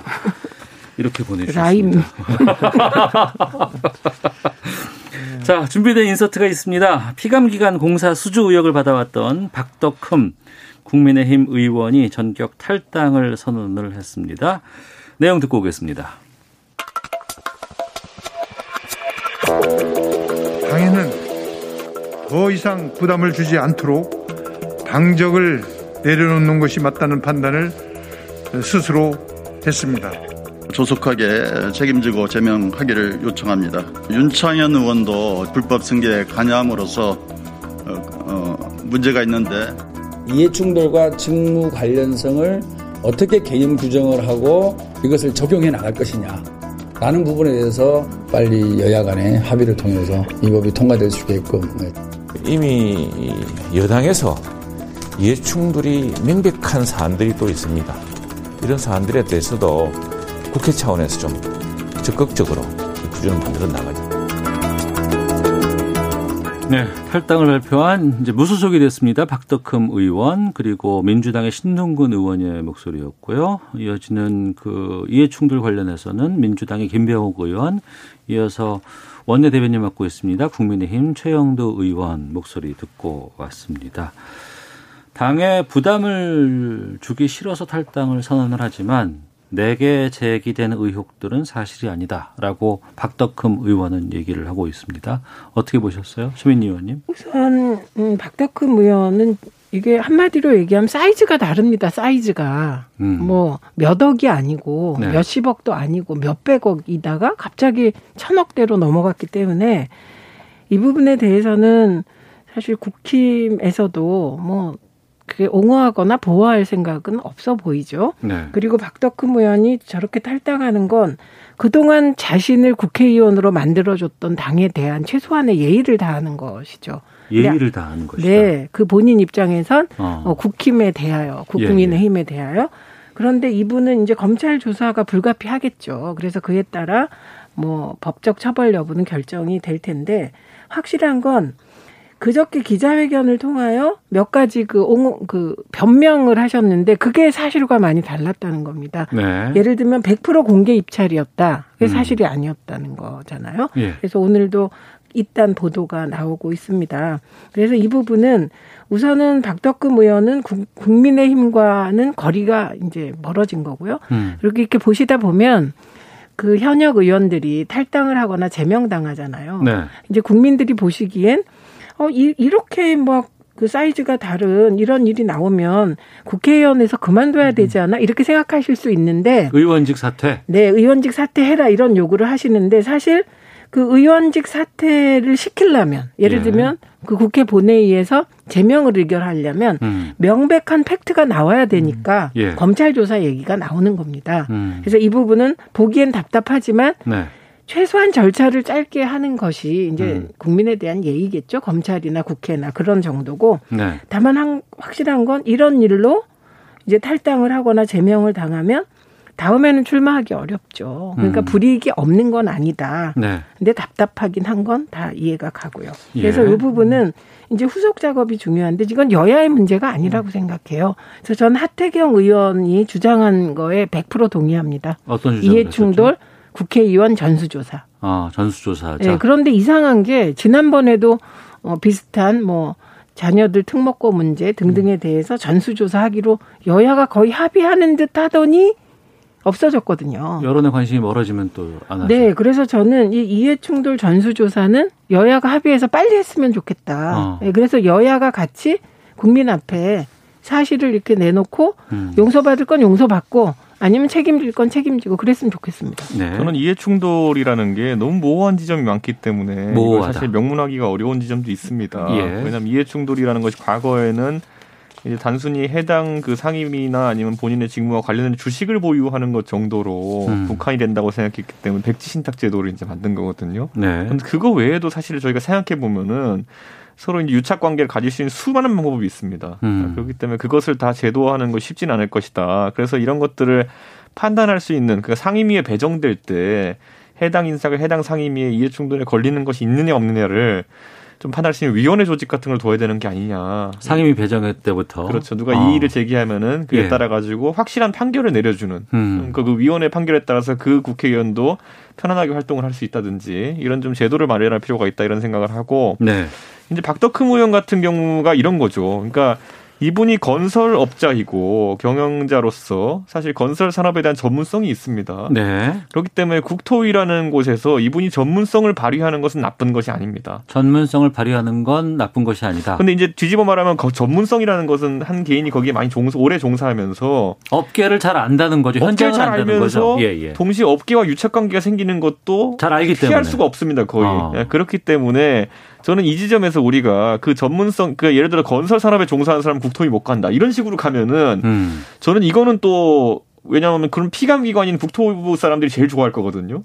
이렇게 보내주셨습니다. 라임. *laughs* 자, 준비된 인서트가 있습니다. 피감기관 공사 수주 의혹을 받아왔던 박덕흠 국민의힘 의원이 전격 탈당을 선언을 했습니다. 내용 듣고 오겠습니다. 당에는 더 이상 부담을 주지 않도록 당적을 내려놓는 것이 맞다는 판단을 스스로 했습니다. 조속하게 책임지고 제명하기를 요청합니다. 윤창현 의원도 불법 승계에 관여함으로써 어, 어, 문제가 있는데 이해충돌과 직무 관련성을 어떻게 개념 규정을 하고 이것을 적용해 나갈 것이냐 라는 부분에 대해서 빨리 여야 간에 합의를 통해서 이 법이 통과될 수 있게끔 네. 이미 여당에서 이해충돌이 명백한 사안들이 또 있습니다. 이런 사안들에 대해서도 국회 차원에서 좀 적극적으로 규정을 만들어 나가죠. 네, 탈당을 발표한 이제 무소속이 됐습니다. 박덕흠 의원 그리고 민주당의 신동근 의원의 목소리였고요. 이어지는 그 이해충돌 관련해서는 민주당의 김병욱 의원, 이어서 원내 대변인 맡고 있습니다. 국민의힘 최영도 의원 목소리 듣고 왔습니다. 당에 부담을 주기 싫어서 탈당을 선언을 하지만 내게 제기되는 의혹들은 사실이 아니다라고 박덕흠 의원은 얘기를 하고 있습니다. 어떻게 보셨어요, 최민희 의원님? 우선 음, 박덕흠 의원은 이게 한마디로 얘기하면 사이즈가 다릅니다. 사이즈가 음. 뭐몇 억이 아니고 네. 몇십억도 아니고 몇백억이다가 갑자기 천억대로 넘어갔기 때문에 이 부분에 대해서는 사실 국힘에서도 뭐 그게 옹호하거나 보호할 생각은 없어 보이죠. 네. 그리고 박덕흠 의원이 저렇게 탈당하는 건 그동안 자신을 국회의원으로 만들어줬던 당에 대한 최소한의 예의를 다하는 것이죠. 예의를 다하는 것이다. 네, 그 본인 입장에선 어. 어 국힘에 대하여, 국민의힘에 예, 예. 대하여. 그런데 이분은 이제 검찰 조사가 불가피하겠죠. 그래서 그에 따라 뭐 법적 처벌 여부는 결정이 될 텐데 확실한 건 그저께 기자회견을 통하여 몇 가지 그, 옹, 그 변명을 하셨는데 그게 사실과 많이 달랐다는 겁니다. 네. 예를 들면 100% 공개 입찰이었다. 그게 음. 사실이 아니었다는 거잖아요. 예. 그래서 오늘도 이딴 보도가 나오고 있습니다. 그래서 이 부분은 우선은 박덕금 의원은 국민의힘과는 거리가 이제 멀어진 거고요. 음. 그렇게 이렇게 보시다 보면 그 현역 의원들이 탈당을 하거나 제명당하잖아요. 네. 이제 국민들이 보시기엔 어, 이, 이렇게 막 그 사이즈가 다른 이런 일이 나오면 국회의원에서 그만둬야 되지 않아? 이렇게 생각하실 수 있는데 의원직 사퇴. 네, 의원직 사퇴해라 이런 요구를 하시는데 사실 그 의원직 사퇴를 시키려면 예를 예. 들면 그 국회 본회의에서 제명을 의결하려면 음. 명백한 팩트가 나와야 되니까 음. 예. 검찰 조사 얘기가 나오는 겁니다. 음. 그래서 이 부분은 보기엔 답답하지만 네. 최소한 절차를 짧게 하는 것이 이제 음. 국민에 대한 예의겠죠. 검찰이나 국회나 그런 정도고. 네. 다만 한, 확실한 건 이런 일로 이제 탈당을 하거나 제명을 당하면 다음에는 출마하기 어렵죠. 그러니까 음. 불이익이 없는 건 아니다. 네. 근데 답답하긴 한 건 다 이해가 가고요. 그래서 예. 이 부분은 이제 후속 작업이 중요한데 이건 여야의 문제가 아니라고 생각해요. 그래서 저는 하태경 의원이 주장한 거에 100% 동의합니다. 어떤 이해 충돌 하셨죠? 국회의원 전수조사. 아, 전수조사. 네, 그런데 이상한 게 지난번에도 어, 비슷한 뭐 자녀들 특목고 문제 등등에 대해서 전수조사하기로 여야가 거의 합의하는 듯 하더니 없어졌거든요. 여론의 관심이 멀어지면 또 안 하죠. 네, 그래서 저는 이 이해충돌 전수조사는 여야가 합의해서 빨리 했으면 좋겠다. 어. 네, 그래서 여야가 같이 국민 앞에 사실을 이렇게 내놓고 음. 용서받을 건 용서받고 아니면 책임질 건 책임지고 그랬으면 좋겠습니다. 네. 저는 이해 충돌이라는 게 너무 모호한 지점이 많기 때문에 사실 명문하기가 어려운 지점도 있습니다. 예. 왜냐하면 이해 충돌이라는 것이 과거에는 이제 단순히 해당 그 상임이나 아니면 본인의 직무와 관련된 주식을 보유하는 것 정도로 음. 북한이 된다고 생각했기 때문에 백지 신탁 제도를 이제 만든 거거든요. 네. 근데 그거 외에도 사실 저희가 생각해 보면은 서로 이제 유착 관계를 가질 수 있는 수많은 방법이 있습니다. 음. 그렇기 때문에 그것을 다 제도화하는 거 쉽지는 않을 것이다. 그래서 이런 것들을 판단할 수 있는 그 상임위에 배정될 때 해당 인사가 해당 상임위의 이해 충돌에 걸리는 것이 있느냐 없느냐를 좀 판단할 수 있는 위원회 조직 같은 걸 둬야 되는 게 아니냐. 상임위 배정회 때부터. 그렇죠. 누가 어. 이의를 제기하면은 그에 예. 따라 가지고 확실한 판결을 내려주는 음. 그, 그 위원회 판결에 따라서 그 국회의원도 편안하게 활동을 할 수 있다든지 이런 좀 제도를 마련할 필요가 있다 이런 생각을 하고 네. 이제 박덕흠 의원 같은 경우가 이런 거죠. 그러니까 이분이 건설업자이고 경영자로서 사실 건설 산업에 대한 전문성이 있습니다. 네. 그렇기 때문에 국토위라는 곳에서 이분이 전문성을 발휘하는 것은 나쁜 것이 아닙니다. 전문성을 발휘하는 건 나쁜 것이 아니다. 근데 이제 뒤집어 말하면 전문성이라는 것은 한 개인이 거기에 많이 종사 오래 종사하면서 업계를 잘 안다는 거죠. 현장을 잘 알면서 예, 예. 동시에 업계와 유착 관계가 생기는 것도 잘 알기 피할 때문에 수가 없습니다. 거의. 어. 예, 그렇기 때문에 저는 이 지점에서 우리가 그 전문성, 그 예를 들어 건설 산업에 종사하는 사람 국토위 못 간다 이런 식으로 가면은 음. 저는 이거는 또 왜냐하면 그런 피감기관인 국토부 사람들이 제일 좋아할 거거든요.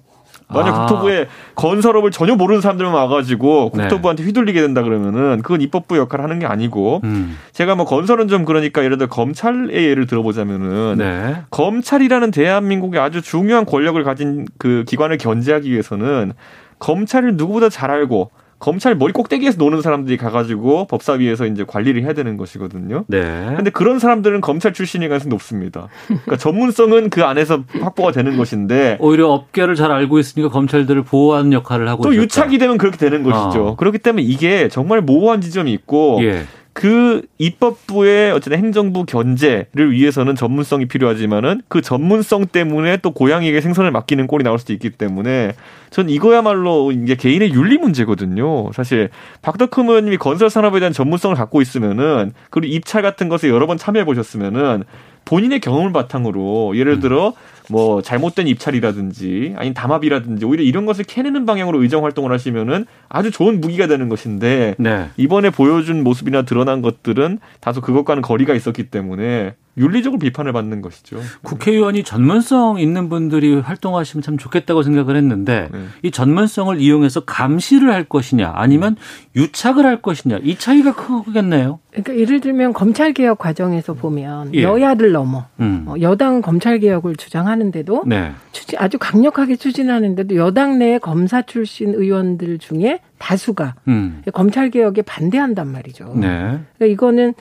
만약 아. 국토부에 건설업을 전혀 모르는 사람들만 와가지고 네. 국토부한테 휘둘리게 된다 그러면은 그건 입법부 역할을 하는 게 아니고 음. 제가 뭐 건설은 좀 그러니까 예를 들어 검찰의 예를 들어보자면은 네. 검찰이라는 대한민국의 아주 중요한 권력을 가진 그 기관을 견제하기 위해서는 검찰을 누구보다 잘 알고 검찰 머리 꼭대기에서 노는 사람들이 가가지고 법사위에서 이제 관리를 해야 되는 것이거든요. 네. 근데 그런 사람들은 검찰 출신일 가능성이 높습니다. 그러니까 전문성은 그 안에서 확보가 되는 것인데 오히려 업계를 잘 알고 있으니까 검찰들을 보호하는 역할을 하고 또 있었다. 유착이 되면 그렇게 되는 것이죠. 어. 그렇기 때문에 이게 정말 모호한 지점이 있고 예. 그 입법부의 어쨌든 행정부 견제를 위해서는 전문성이 필요하지만은 그 전문성 때문에 또 고양이에게 생선을 맡기는 꼴이 나올 수도 있기 때문에 전 이거야말로 이제 개인의 윤리 문제거든요. 사실 박덕흠 의원님이 건설 산업에 대한 전문성을 갖고 있으면은 그리고 입찰 같은 것에 여러 번 참여해 보셨으면은 본인의 경험을 바탕으로 예를 음. 들어 뭐 잘못된 입찰이라든지 아니 담합이라든지 오히려 이런 것을 캐내는 방향으로 의정 활동을 하시면은 아주 좋은 무기가 되는 것인데 네. 이번에 보여준 모습이나 드러난 것들은 다소 그것과는 거리가 있었기 때문에 윤리적으로 비판을 받는 것이죠. 국회의원이 전문성 있는 분들이 활동하시면 참 좋겠다고 생각을 했는데 네. 이 전문성을 이용해서 감시를 할 것이냐 아니면 유착을 할 것이냐 이 차이가 크겠네요. 그러니까 예를 들면 검찰 개혁 과정에서 보면 예. 여야를 넘어 음. 어, 여당은 검찰 개혁을 주장하는데도 네. 추진, 아주 강력하게 추진하는데도 여당 내 검사 출신 의원들 중에 다수가 음. 검찰 개혁에 반대한단 말이죠. 네. 그러니까 이거는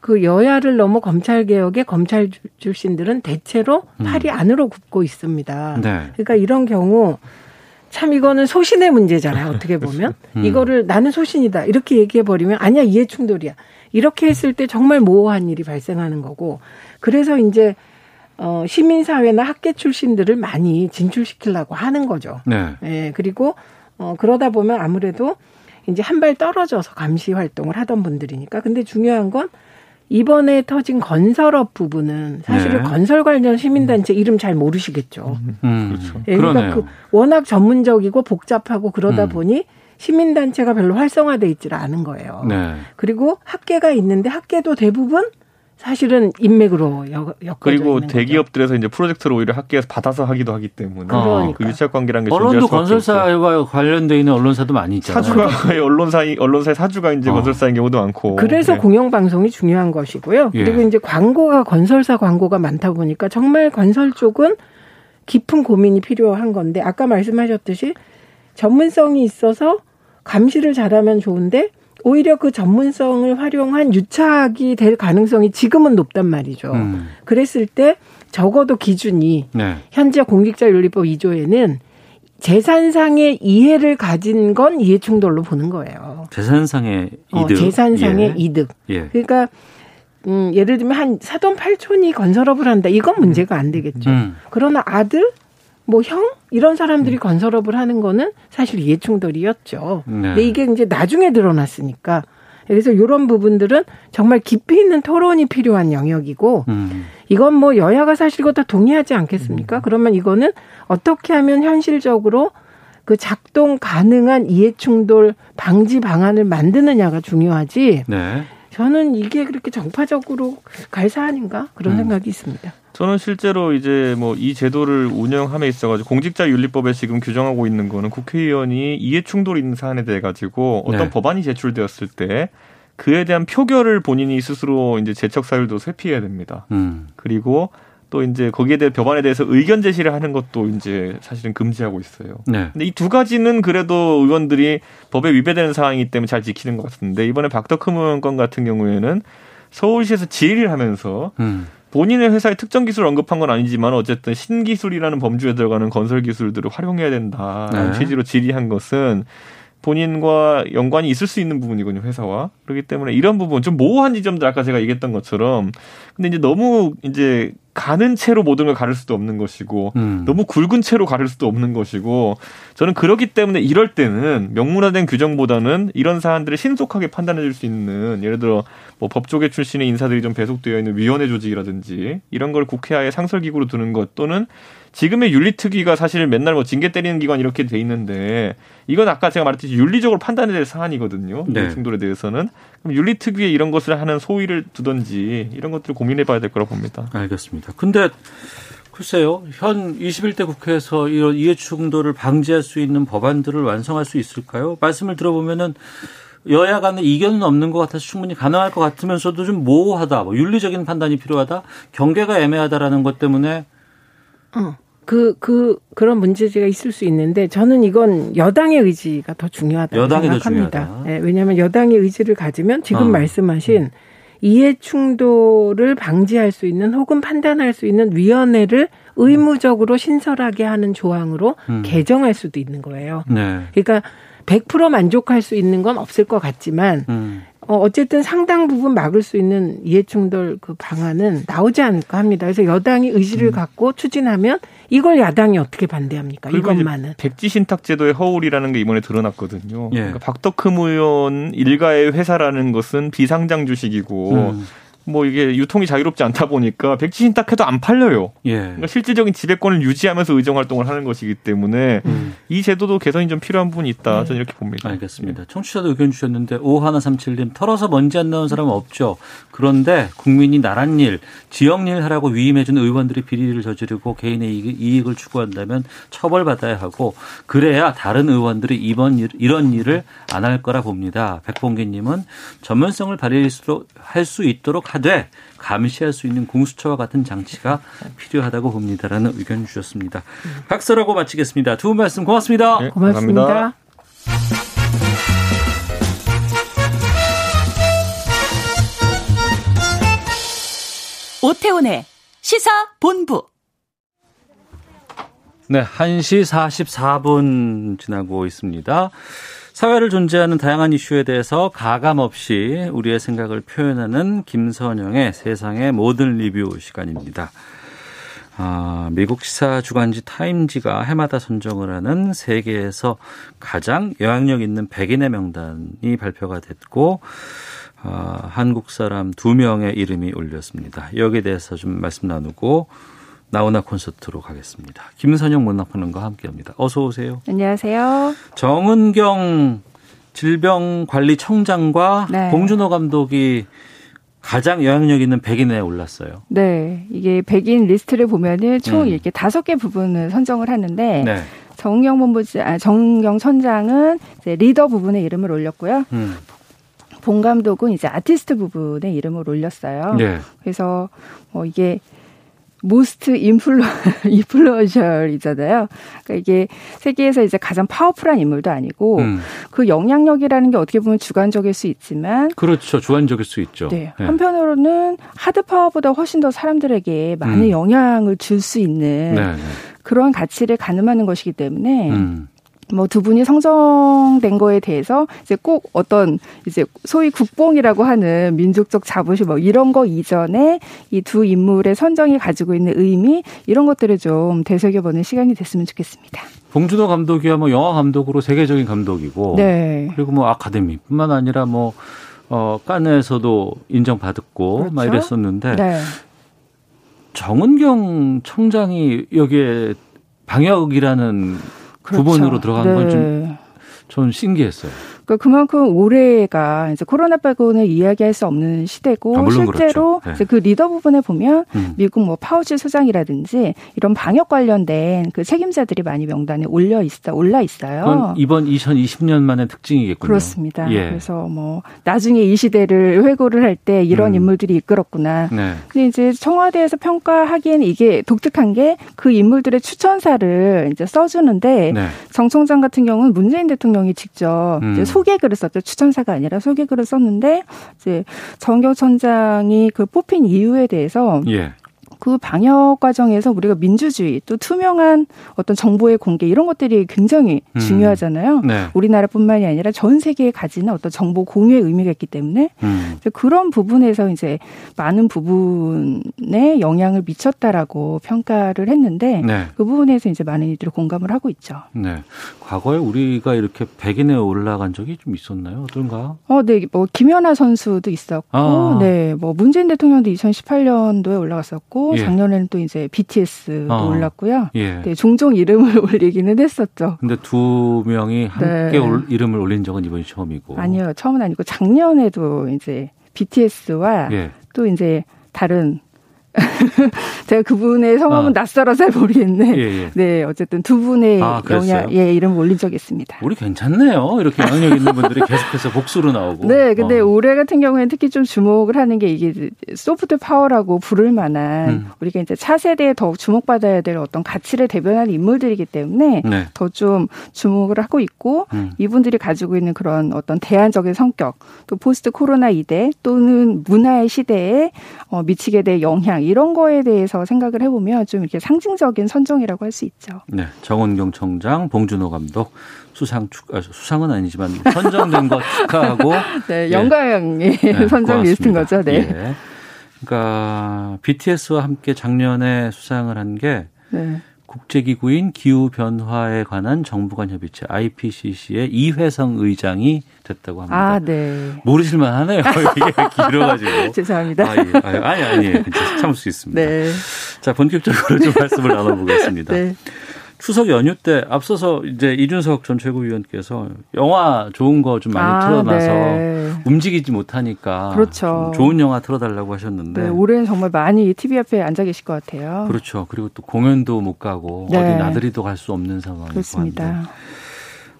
그 여야를 넘어 검찰 개혁의 검찰 출신들은 대체로 음. 팔이 안으로 굽고 있습니다. 네. 그러니까 이런 경우 참 이거는 소신의 문제잖아요. 어떻게 보면 *laughs* 음. 이거를 나는 소신이다 이렇게 얘기해 버리면 아니야 이해 충돌이야 이렇게 했을 때 정말 모호한 일이 발생하는 거고 그래서 이제 어 시민사회나 학계 출신들을 많이 진출시키려고 하는 거죠. 네. 예, 그리고 어 그러다 보면 아무래도 이제 한 발 떨어져서 감시 활동을 하던 분들이니까. 근데 중요한 건 이번에 터진 건설업 부분은 사실은 네. 건설 관련 시민단체 이름 잘 모르시겠죠. 음, 음. 그렇죠. 예, 그러니까 그 워낙 전문적이고 복잡하고 그러다 음. 보니 시민단체가 별로 활성화돼 있지를 않은 거예요. 네. 그리고 학계가 있는데 학계도 대부분 사실은 인맥으로 엮 그리고 대기업들에서 이제 프로젝트를 오히려 학계에서 받아서 하기도 하기 때문에 그러니까. 그 유착 관계라는 게 언론도 건설사와 관련돼 있는 언론사도 많이 있잖아요. 사주가 *laughs* 언론사 언론사의 사주가 이제 어. 건설사인 경우도 많고. 그래서 네. 공영 방송이 중요한 것이고요. 예. 그리고 이제 광고가 건설사 광고가 많다 보니까 정말 건설 쪽은 깊은 고민이 필요한 건데 아까 말씀하셨듯이 전문성이 있어서 감시를 잘하면 좋은데 오히려 그 전문성을 활용한 유착이 될 가능성이 지금은 높단 말이죠. 음. 그랬을 때 적어도 기준이 네. 현재 공직자윤리법 2조에는 재산상의 이해를 가진 건 이해충돌로 보는 거예요. 재산상의 어, 이득. 어, 재산상의 예. 이득. 예. 그러니까 음, 예를 들면 한 사돈 팔촌이 건설업을 한다. 이건 문제가 안 되겠죠. 음. 그러나 아들 뭐 형 이런 사람들이 음. 건설업을 하는 거는 사실 이해충돌이었죠. 네. 근데 이게 이제 나중에 드러났으니까 그래서 이런 부분들은 정말 깊이 있는 토론이 필요한 영역이고 음. 이건 뭐 여야가 사실 이거 다 동의하지 않겠습니까? 음. 그러면 이거는 어떻게 하면 현실적으로 그 작동 가능한 이해충돌 방지 방안을 만드느냐가 중요하지. 네. 저는 이게 그렇게 정파적으로 갈 사안인가 그런 음. 생각이 있습니다. 저는 실제로 이제 뭐 이 제도를 운영함에 있어 가지고 공직자 윤리법에 지금 규정하고 있는 거는 국회의원이 이해 충돌이 있는 사안에 대해 가지고 어떤 네. 법안이 제출되었을 때 그에 대한 표결을 본인이 스스로 이제 재척 사유도 회피해야 됩니다. 음. 그리고 또 이제 거기에 대해 법안에 대해서 의견 제시를 하는 것도 이제 사실은 금지하고 있어요. 네. 근데 이 두 가지는 그래도 의원들이 법에 위배되는 사항이기 때문에 잘 지키는 것 같은데 이번에 박덕흠 의원 건 같은 경우에는 서울시에서 지휘를 하면서 음. 본인의 회사의 특정 기술을 언급한 건 아니지만 어쨌든 신기술이라는 범주에 들어가는 건설 기술들을 활용해야 된다라는 네. 취지로 질의한 것은 본인과 연관이 있을 수 있는 부분이군요, 회사와. 그렇기 때문에 이런 부분 좀 모호한 지점들 아까 제가 얘기했던 것처럼 근데 이제 너무 이제 가는 채로 모든 걸 가를 수도 없는 것이고 음. 너무 굵은 채로 가를 수도 없는 것이고 저는 그렇기 때문에 이럴 때는 명문화된 규정보다는 이런 사안들을 신속하게 판단해 줄 수 있는 예를 들어 뭐 법조계 출신의 인사들이 좀 배속되어 있는 위원회 조직이라든지 이런 걸 국회하에 상설기구로 두는 것 또는 지금의 윤리특위가 사실 맨날 뭐 징계 때리는 기관 이렇게 돼 있는데 이건 아까 제가 말했듯이 윤리적으로 판단해야 될 사안이거든요. 네. 충돌에 대해서는 그럼 윤리특위에 이런 것을 하는 소위를 두든지 이런 것들을 고민해봐야 될 거라고 봅니다. 알겠습니다. 근데 글쎄요, 현 21대 국회에서 이런 이해충돌을 방지할 수 있는 법안들을 완성할 수 있을까요? 말씀을 들어보면은 여야 간의 이견은 없는 것 같아서 충분히 가능할 것 같으면서도 좀 모호하다, 뭐 윤리적인 판단이 필요하다, 경계가 애매하다라는 것 때문에 어. 그, 그, 그런 문제제가 있을 수 있는데 저는 이건 여당의 의지가 더 중요하다고 여당이 생각합니다. 더 네, 왜냐하면 여당의 의지를 가지면 지금 어. 말씀하신 음. 이해 충돌을 방지할 수 있는 혹은 판단할 수 있는 위원회를 의무적으로 신설하게 하는 조항으로 음. 개정할 수도 있는 거예요. 네. 그러니까 100% 만족할 수 있는 건 없을 것 같지만 음. 어, 어쨌든 상당 부분 막을 수 있는 이해충돌 그 방안은 나오지 않을까 합니다. 그래서 여당이 의지를 음. 갖고 추진하면 이걸 야당이 어떻게 반대합니까? 이것만은. 백지 신탁 제도의 허울이라는 게 이번에 드러났거든요. 예. 그러니까 박덕흠 의원 일가의 회사라는 것은 비상장 주식이고 음. 뭐 이게 유통이 자유롭지 않다 보니까 백지 신탁해도 안 팔려요. 예. 그러니까 실질적인 지배권을 유지하면서 의정 활동을 하는 것이기 때문에 음. 이 제도도 개선이 좀 필요한 부분이 있다. 네. 저는 이렇게 봅니다. 알겠습니다. 청취자도 의견 주셨는데 5137님 털어서 먼지 안 나온 사람은 없죠. 그런데 국민이 나란 일, 지역 일 하라고 위임해준 의원들이 비리를 저지르고 개인의 이익을 추구한다면 처벌받아야 하고 그래야 다른 의원들이 이번 일, 이런 일을 안 할 거라 봅니다. 백봉기님은 전문성을 발휘할 수 있도록 하되 감시할 수 있는 공수처와 같은 장치가 필요하다고 봅니다라는 의견 주셨습니다. 박서라고 마치겠습니다. 두 분 말씀 고맙습니다. 네, 고맙습니다. 고맙습니다. 오태훈의 시사 본부. 네, 1시 44분 지나고 있습니다. 사회를 존재하는 다양한 이슈에 대해서 가감 없이 우리의 생각을 표현하는 김선영의 세상의 모든 리뷰 시간입니다. 아, 미국 시사 주간지 타임지가 해마다 선정을 하는 세계에서 가장 영향력 있는 100인의 명단이 발표가 됐고 아, 한국 사람 두 명의 이름이 올렸습니다. 여기에 대해서 좀 말씀 나누고 나훈아 콘서트로 가겠습니다. 김선영 문학평론가 함께합니다. 어서 오세요. 안녕하세요. 정은경 질병관리청장과 네. 봉준호 감독이 가장 영향력 있는 백인에 올랐어요. 네. 이게 백인 리스트를 보면은 총 음. 이렇게 다섯 개 부문을 선정을 하는데 네. 정은경 본부장, 아, 정은경 이제 리더 부문에 이름을 올렸고요. 음. 봉 감독은 이제 아티스트 부문에 이름을 올렸어요. 네. 그래서 뭐 이게 most influ- *laughs* influential이잖아요. 그러니까 이게 세계에서 이제 가장 파워풀한 인물도 아니고 음. 그 영향력이라는 게 어떻게 보면 주관적일 수 있지만 그렇죠. 주관적일 수 있죠. 네. 네. 한편으로는 하드 파워보다 훨씬 더 사람들에게 많은 음. 영향을 줄 수 있는 네, 네. 그런 가치를 가늠하는 것이기 때문에 음. 뭐 두 분이 성정된 거에 대해서 이제 꼭 어떤 이제 소위 국뽕이라고 하는 민족적 자부심 뭐 이런 거 이전에 이 두 인물의 선정이 가지고 있는 의미 이런 것들을 좀 되새겨보는 시간이 됐으면 좋겠습니다. 봉준호 감독이야 뭐 영화 감독으로 세계적인 감독이고 네. 그리고 뭐 아카데미뿐만 아니라 뭐 어, 깐에서도 인정받았고 그렇죠? 막 이랬었는데 네. 정은경 청장이 여기에 방역이라는 그렇죠. 부분으로 들어가는 네. 건좀 저는 신기했어요. 그러니까 그만큼 올해가 이제 코로나 빼고는 이야기할 수 없는 시대고 아, 실제로 그렇죠. 네. 그 리더 부분에 보면 음. 미국 뭐 파우치 소장이라든지 이런 방역 관련된 그 책임자들이 많이 명단에 올려 있어 올라 있어요. 이번 2020년 만의 특징이겠군요. 그렇습니다. 예. 그래서 뭐 나중에 이 시대를 회고를 할 때 이런 음. 인물들이 이끌었구나. 네. 근데 이제 청와대에서 평가하기에는 이게 독특한 게 그 인물들의 추천사를 이제 써주는데 네. 정 총장 같은 경우는 문재인 대통령이 직접 음. 소개글을 썼죠. 추천사가 아니라 소개글을 썼는데 이제 정경 천장이 그 뽑힌 이유에 대해서 예. 그 방역 과정에서 우리가 민주주의 또 투명한 어떤 정보의 공개 이런 것들이 굉장히 음. 중요하잖아요. 네. 우리나라뿐만이 아니라 전 세계에 가지는 어떤 정보 공유의 의미가 있기 때문에 음. 그런 부분에서 이제 많은 부분에 영향을 미쳤다라고 평가를 했는데 네. 그 부분에서 이제 많은 이들이 공감을 하고 있죠. 네. 과거에 우리가 이렇게 백인에 올라간 적이 좀 있었나요? 어떤가? 어, 네. 뭐 김연아 선수도 있었고, 아. 네. 뭐 문재인 대통령도 2018년도에 올라갔었고 예. 작년에는 또 이제 BTS도 어. 올랐고요. 예. 네, 종종 이름을 *laughs* 올리기는 했었죠. 근데 두 명이 함께 네. 올, 이름을 올린 적은 이번이 처음이고. 아니요, 처음은 아니고 작년에도 이제 BTS와 예. 또 이제 다른 *laughs* 제가 그분의 성함은 아. 낯설어 잘 모르겠네. 예, 예. 네, 어쨌든 두 분의 아, 영향, 예, 이름 올린 적이 있습니다. 우리 괜찮네요. 이렇게 영향력 있는 분들이 계속해서 복수로 나오고. 네, 근데 어. 올해 같은 경우에는 특히 좀 주목을 하는 게 이게 소프트 파워라고 부를 만한 음. 우리가 이제 차세대에 더욱 주목받아야 될 어떤 가치를 대변하는 인물들이기 때문에 네. 더좀 주목을 하고 있고 음. 이분들이 가지고 있는 그런 어떤 대안적인 성격 또 포스트 코로나 시대 또는 문화의 시대에 어, 미치게 될 영향 이런 거에 대해서 생각을 해보면 좀 이렇게 상징적인 선정이라고 할 수 있죠. 네, 정은경 청장, 봉준호 감독 수상 축 아, 수상은 아니지만 선정된 것 축하하고 *laughs* 네, 영광의 *laughs* 네, 선정 리스트인 거죠. 네. 예. 그러니까 BTS와 함께 작년에 수상을 한게 네. 국제기구인 기후변화에 관한 정부 간 협의체 IPCC의 이회성 의장이 됐다고 합니다. 아, 네. 모르실만 하네요. *laughs* 이게 길어가지고. *laughs* 죄송합니다. 아, 예. 아니, 아니, 아니. 참을 수 있습니다. 네. 자, 본격적으로 좀 말씀을 나눠보겠습니다. 네. 추석 연휴 때 앞서서 이제 이준석 전 최고위원께서 영화 좋은 거 좀 많이 아, 틀어놔서 네. 움직이지 못하니까 그렇죠. 좋은 영화 틀어달라고 하셨는데 네, 올해는 정말 많이 TV 앞에 앉아 계실 것 같아요. 그렇죠. 그리고 또 공연도 못 가고 네. 어디 나들이도 갈 수 없는 상황이고 그렇습니다. 한데.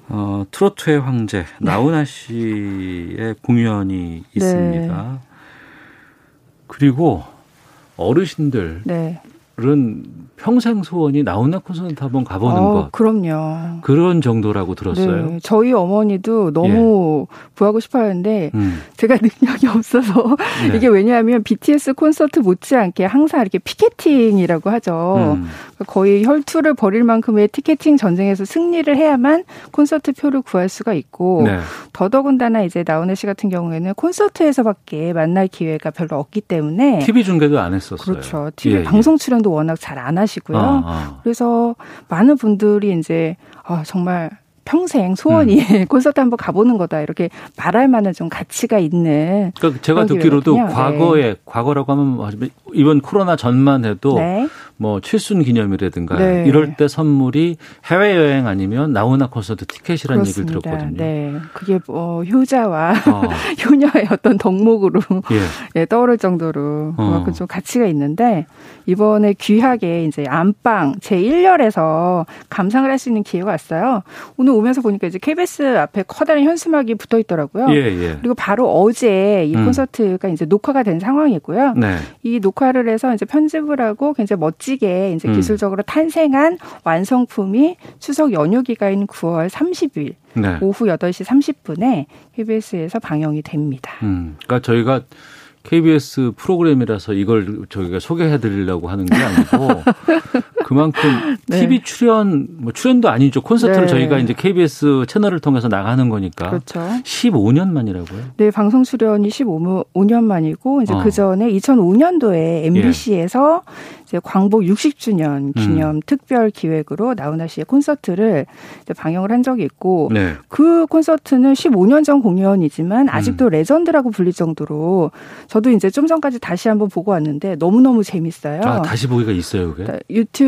어, 트로트의 황제 네. 나훈아 씨의 공연이 있습니다. 네. 그리고 어르신들 네. 은 평생 소원이 나훈아 콘서트 한번 가보는 어, 것. 그럼요. 그런 정도라고 들었어요. 네, 저희 어머니도 너무 예. 구하고 싶어 하는데 음. 제가 *laughs* 능력이 없어서 네. 이게 왜냐하면 BTS 콘서트 못지않게 항상 이렇게 피켓팅이라고 하죠. 음. 거의 혈투를 벌일 만큼의 티켓팅 전쟁에서 승리를 해야만 콘서트 표를 구할 수가 있고 네. 더더군다나 이제 나훈아 씨 같은 경우에는 콘서트에서밖에 만날 기회가 별로 없기 때문에 TV 중계도 안 했었어요. 그렇죠. TV 예, 예. 방송 출연도 방송도 워낙 잘 안 하시고요. 아, 아. 그래서 많은 분들이 이제 아, 정말 평생 소원이 음. *laughs* 콘서트 한번 가보는 거다 이렇게 말할 만한 좀 가치가 있는. 그러니까 제가 듣기로도 기회거든요. 과거에 네. 과거라고 하면 뭐 이번 코로나 전만 해도 네. 뭐 칠순 기념이라든가 네. 이럴 때 선물이 해외 여행 아니면 나훈아 콘서트 티켓이라는 그렇습니다. 얘기를 들었거든요. 네, 그게 뭐 효자와 어. *laughs* 효녀의 어떤 덕목으로 예. 예, 떠오를 정도로 어. 그만큼 좀 가치가 있는데 이번에 귀하게 이제 안방 제 1열에서 감상을 할 수 있는 기회가 왔어요. 오늘 오면서 보니까 이제 KBS 앞에 커다란 현수막이 붙어 있더라고요. 예, 예. 그리고 바로 어제 이 음. 콘서트가 이제 녹화가 된 상황이고요. 네. 이 녹화를 해서 이제 편집을 하고 굉장히 멋 지게 이제 음. 기술적으로 탄생한 완성품이 추석 연휴 기간인 9월 30일 네. 오후 8시 30분에 KBS에서 방영이 됩니다. 음. 그러니까 저희가 KBS 프로그램이라서 이걸 저희가 소개해 드리려고 하는 게 아니고 *laughs* 그만큼 *laughs* 네. TV 출연 뭐 출연도 아니죠. 콘서트를 네. 저희가 이제 KBS 채널을 통해서 나가는 거니까. 그렇죠. 15년 만이라고요? 네, 방송 출연이 15년 만이고 이제 어. 그 전에 2005년도에 MBC에서 예. 이제 광복 60주년 기념 음. 특별 기획으로 나훈아 씨의 콘서트를 방영을 한 적이 있고 네. 그 콘서트는 15년 전 공연이지만 아직도 음. 레전드라고 불릴 정도로 저도 이제 좀 전까지 다시 한번 보고 왔는데 너무너무 재밌어요. 아, 다시 보기가 있어요, 그게? 그러니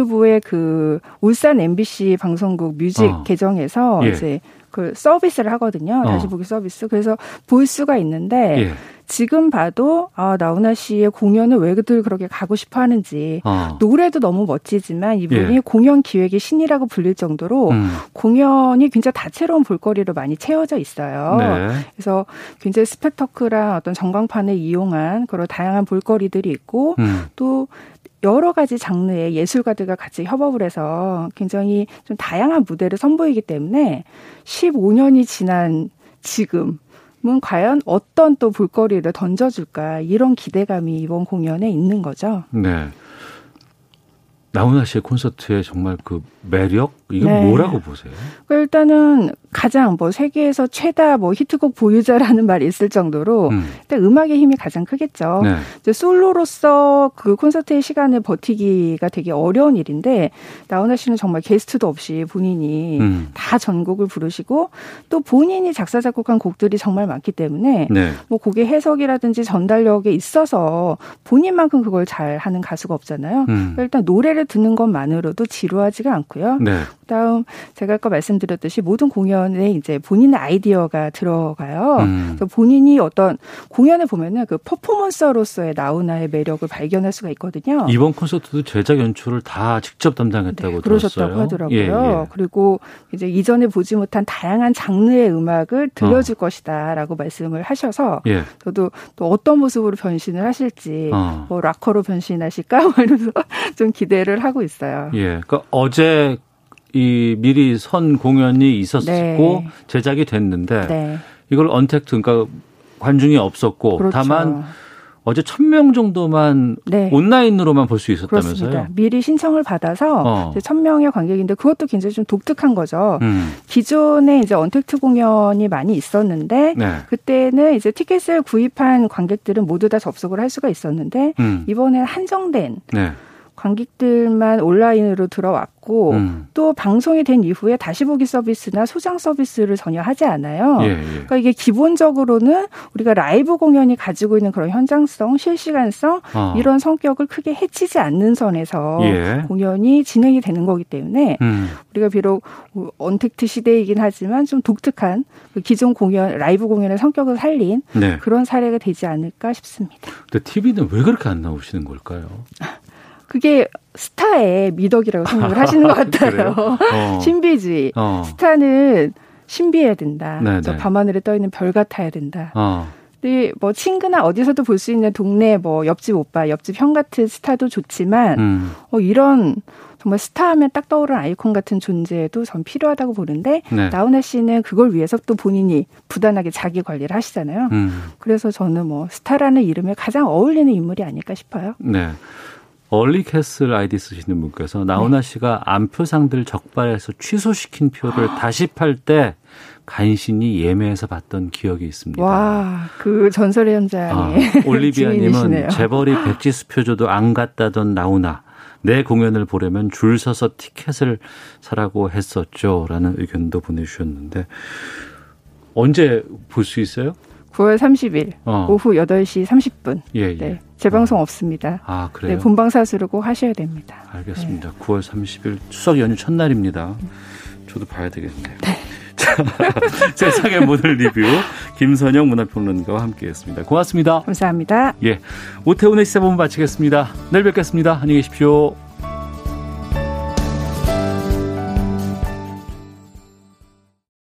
까 유튜브에 그 울산 MBC 방송국 뮤직 어. 계정에서 예. 이제 그 서비스를 하거든요. 다시 어. 보기 서비스. 그래서 볼 수가 있는데 예. 지금 봐도 아 나훈아 씨의 공연을 왜들 그렇게 가고 싶어 하는지 어. 노래도 너무 멋지지만 이분이 예. 공연 기획의 신이라고 불릴 정도로 음. 공연이 굉장히 다채로운 볼거리로 많이 채워져 있어요. 네. 그래서 굉장히 스펙터클한 어떤 전광판을 이용한 그런 다양한 볼거리들이 있고 음. 또 여러 가지 장르의 예술가들과 같이 협업을 해서 굉장히 좀 다양한 무대를 선보이기 때문에 15년이 지난 지금 은 과연 어떤 또 볼거리를 던져줄까 이런 기대감이 이번 공연에 있는 거죠. 네. 나훈아 씨의 콘서트의 정말 그 매력 이게 네. 뭐라고 보세요? 그 일단은 가장 뭐 세계에서 최다 뭐 히트곡 보유자라는 말이 있을 정도로 음. 일단 음악의 힘이 가장 크겠죠. 네. 이제 솔로로서 그 콘서트의 시간을 버티기가 되게 어려운 일인데 나훈아 씨는 정말 게스트도 없이 본인이 음. 다 전곡을 부르시고 또 본인이 작사 작곡한 곡들이 정말 많기 때문에 네. 뭐 곡의 해석이라든지 전달력에 있어서 본인만큼 그걸 잘 하는 가수가 없잖아요. 음. 그러니까 일단 노래를 듣는 것만으로도 지루하지가 않고요. 네. 그다음 제가 아까 말씀드렸듯이 모든 공연 에 이제 본인의 아이디어가 들어가요. 음. 그래서 본인이 어떤 공연을 보면은 그 퍼포먼서로서의 나훈아의 매력을 발견할 수가 있거든요. 이번 콘서트도 제작 연출을 다 직접 담당했다고 네, 그러셨다고 들었어요. 하더라고요. 예, 예. 그리고 이제 이전에 보지 못한 다양한 장르의 음악을 들려줄 어. 것이다라고 말씀을 하셔서 예. 저도 또 어떤 모습으로 변신을 하실지 어. 뭐 락커로 변신하실까 *laughs* 뭐 이러면서 좀 기대를 하고 있어요. 예. 그러니까 어제 이 미리 선 공연이 있었고 네. 제작이 됐는데 네. 이걸 언택트 그러니까 관중이 없었고 그렇죠. 다만 어제 천 명 정도만 네. 온라인으로만 볼 수 있었다면서요? 그렇습니다. 미리 신청을 받아서 어. 천명의 관객인데 그것도 굉장히 좀 독특한 거죠. 음. 기존에 이제 언택트 공연이 많이 있었는데 네. 그때는 이제 티켓을 구입한 관객들은 모두 다 접속을 할 수가 있었는데 음. 이번에 한정된 네. 관객들만 온라인으로 들어왔고 음. 또 방송이 된 이후에 다시 보기 서비스나 소장 서비스를 전혀 하지 않아요. 예, 예. 그러니까 이게 기본적으로는 우리가 라이브 공연이 가지고 있는 그런 현장성, 실시간성 어. 이런 성격을 크게 해치지 않는 선에서 예. 공연이 진행이 되는 거기 때문에 음. 우리가 비록 언택트 시대이긴 하지만 좀 독특한 그 기존 공연, 라이브 공연의 성격을 살린 네. 그런 사례가 되지 않을까 싶습니다. 근데 TV는 왜 그렇게 안 나오시는 걸까요? *laughs* 그게 스타의 미덕이라고 생각을 하시는 것 *laughs* 같아요. 어. *laughs* 신비주의. 어. 스타는 신비해야 된다. 네, 저 네. 밤하늘에 떠 있는 별 같아야 된다. 어. 근데 뭐 친구나 어디서도 볼 수 있는 동네 뭐 옆집 오빠, 옆집 형 같은 스타도 좋지만 음. 어 이런 정말 스타하면 딱 떠오르는 아이콘 같은 존재도 전 필요하다고 보는데 네. 나훈아 씨는 그걸 위해서 또 본인이 부단하게 자기 관리를 하시잖아요. 음. 그래서 저는 뭐 스타라는 이름에 가장 어울리는 인물이 아닐까 싶어요. 네. 얼리캐슬 아이디 쓰시는 분께서 나훈아 씨가 안표상들 적발해서 취소시킨 표를 다시 팔 때 간신히 예매해서 봤던 기억이 있습니다. 와, 그 전설의 현장에 아, *laughs* 올리비아님은 재벌이 *laughs* 백지수 표줘도 안 갔다던 나훈아 내 공연을 보려면 줄 서서 티켓을 사라고 했었죠 라는 의견도 보내주셨는데 언제 볼 수 있어요? 9월 30일 어. 오후 8시 30분. 예, 예. 네, 재방송 어. 없습니다. 아, 그래요? 네, 본방 사수를 꼭 하셔야 됩니다. 알겠습니다. 네. 9월 30일 추석 연휴 첫날입니다. 저도 봐야 되겠네요. 네. *laughs* 자, 세상의 모든 리뷰 김선영 문화평론가와 함께했습니다. 고맙습니다. 감사합니다. 예, 오태훈의 시사본 마치겠습니다. 내일 뵙겠습니다. 안녕히 계십시오.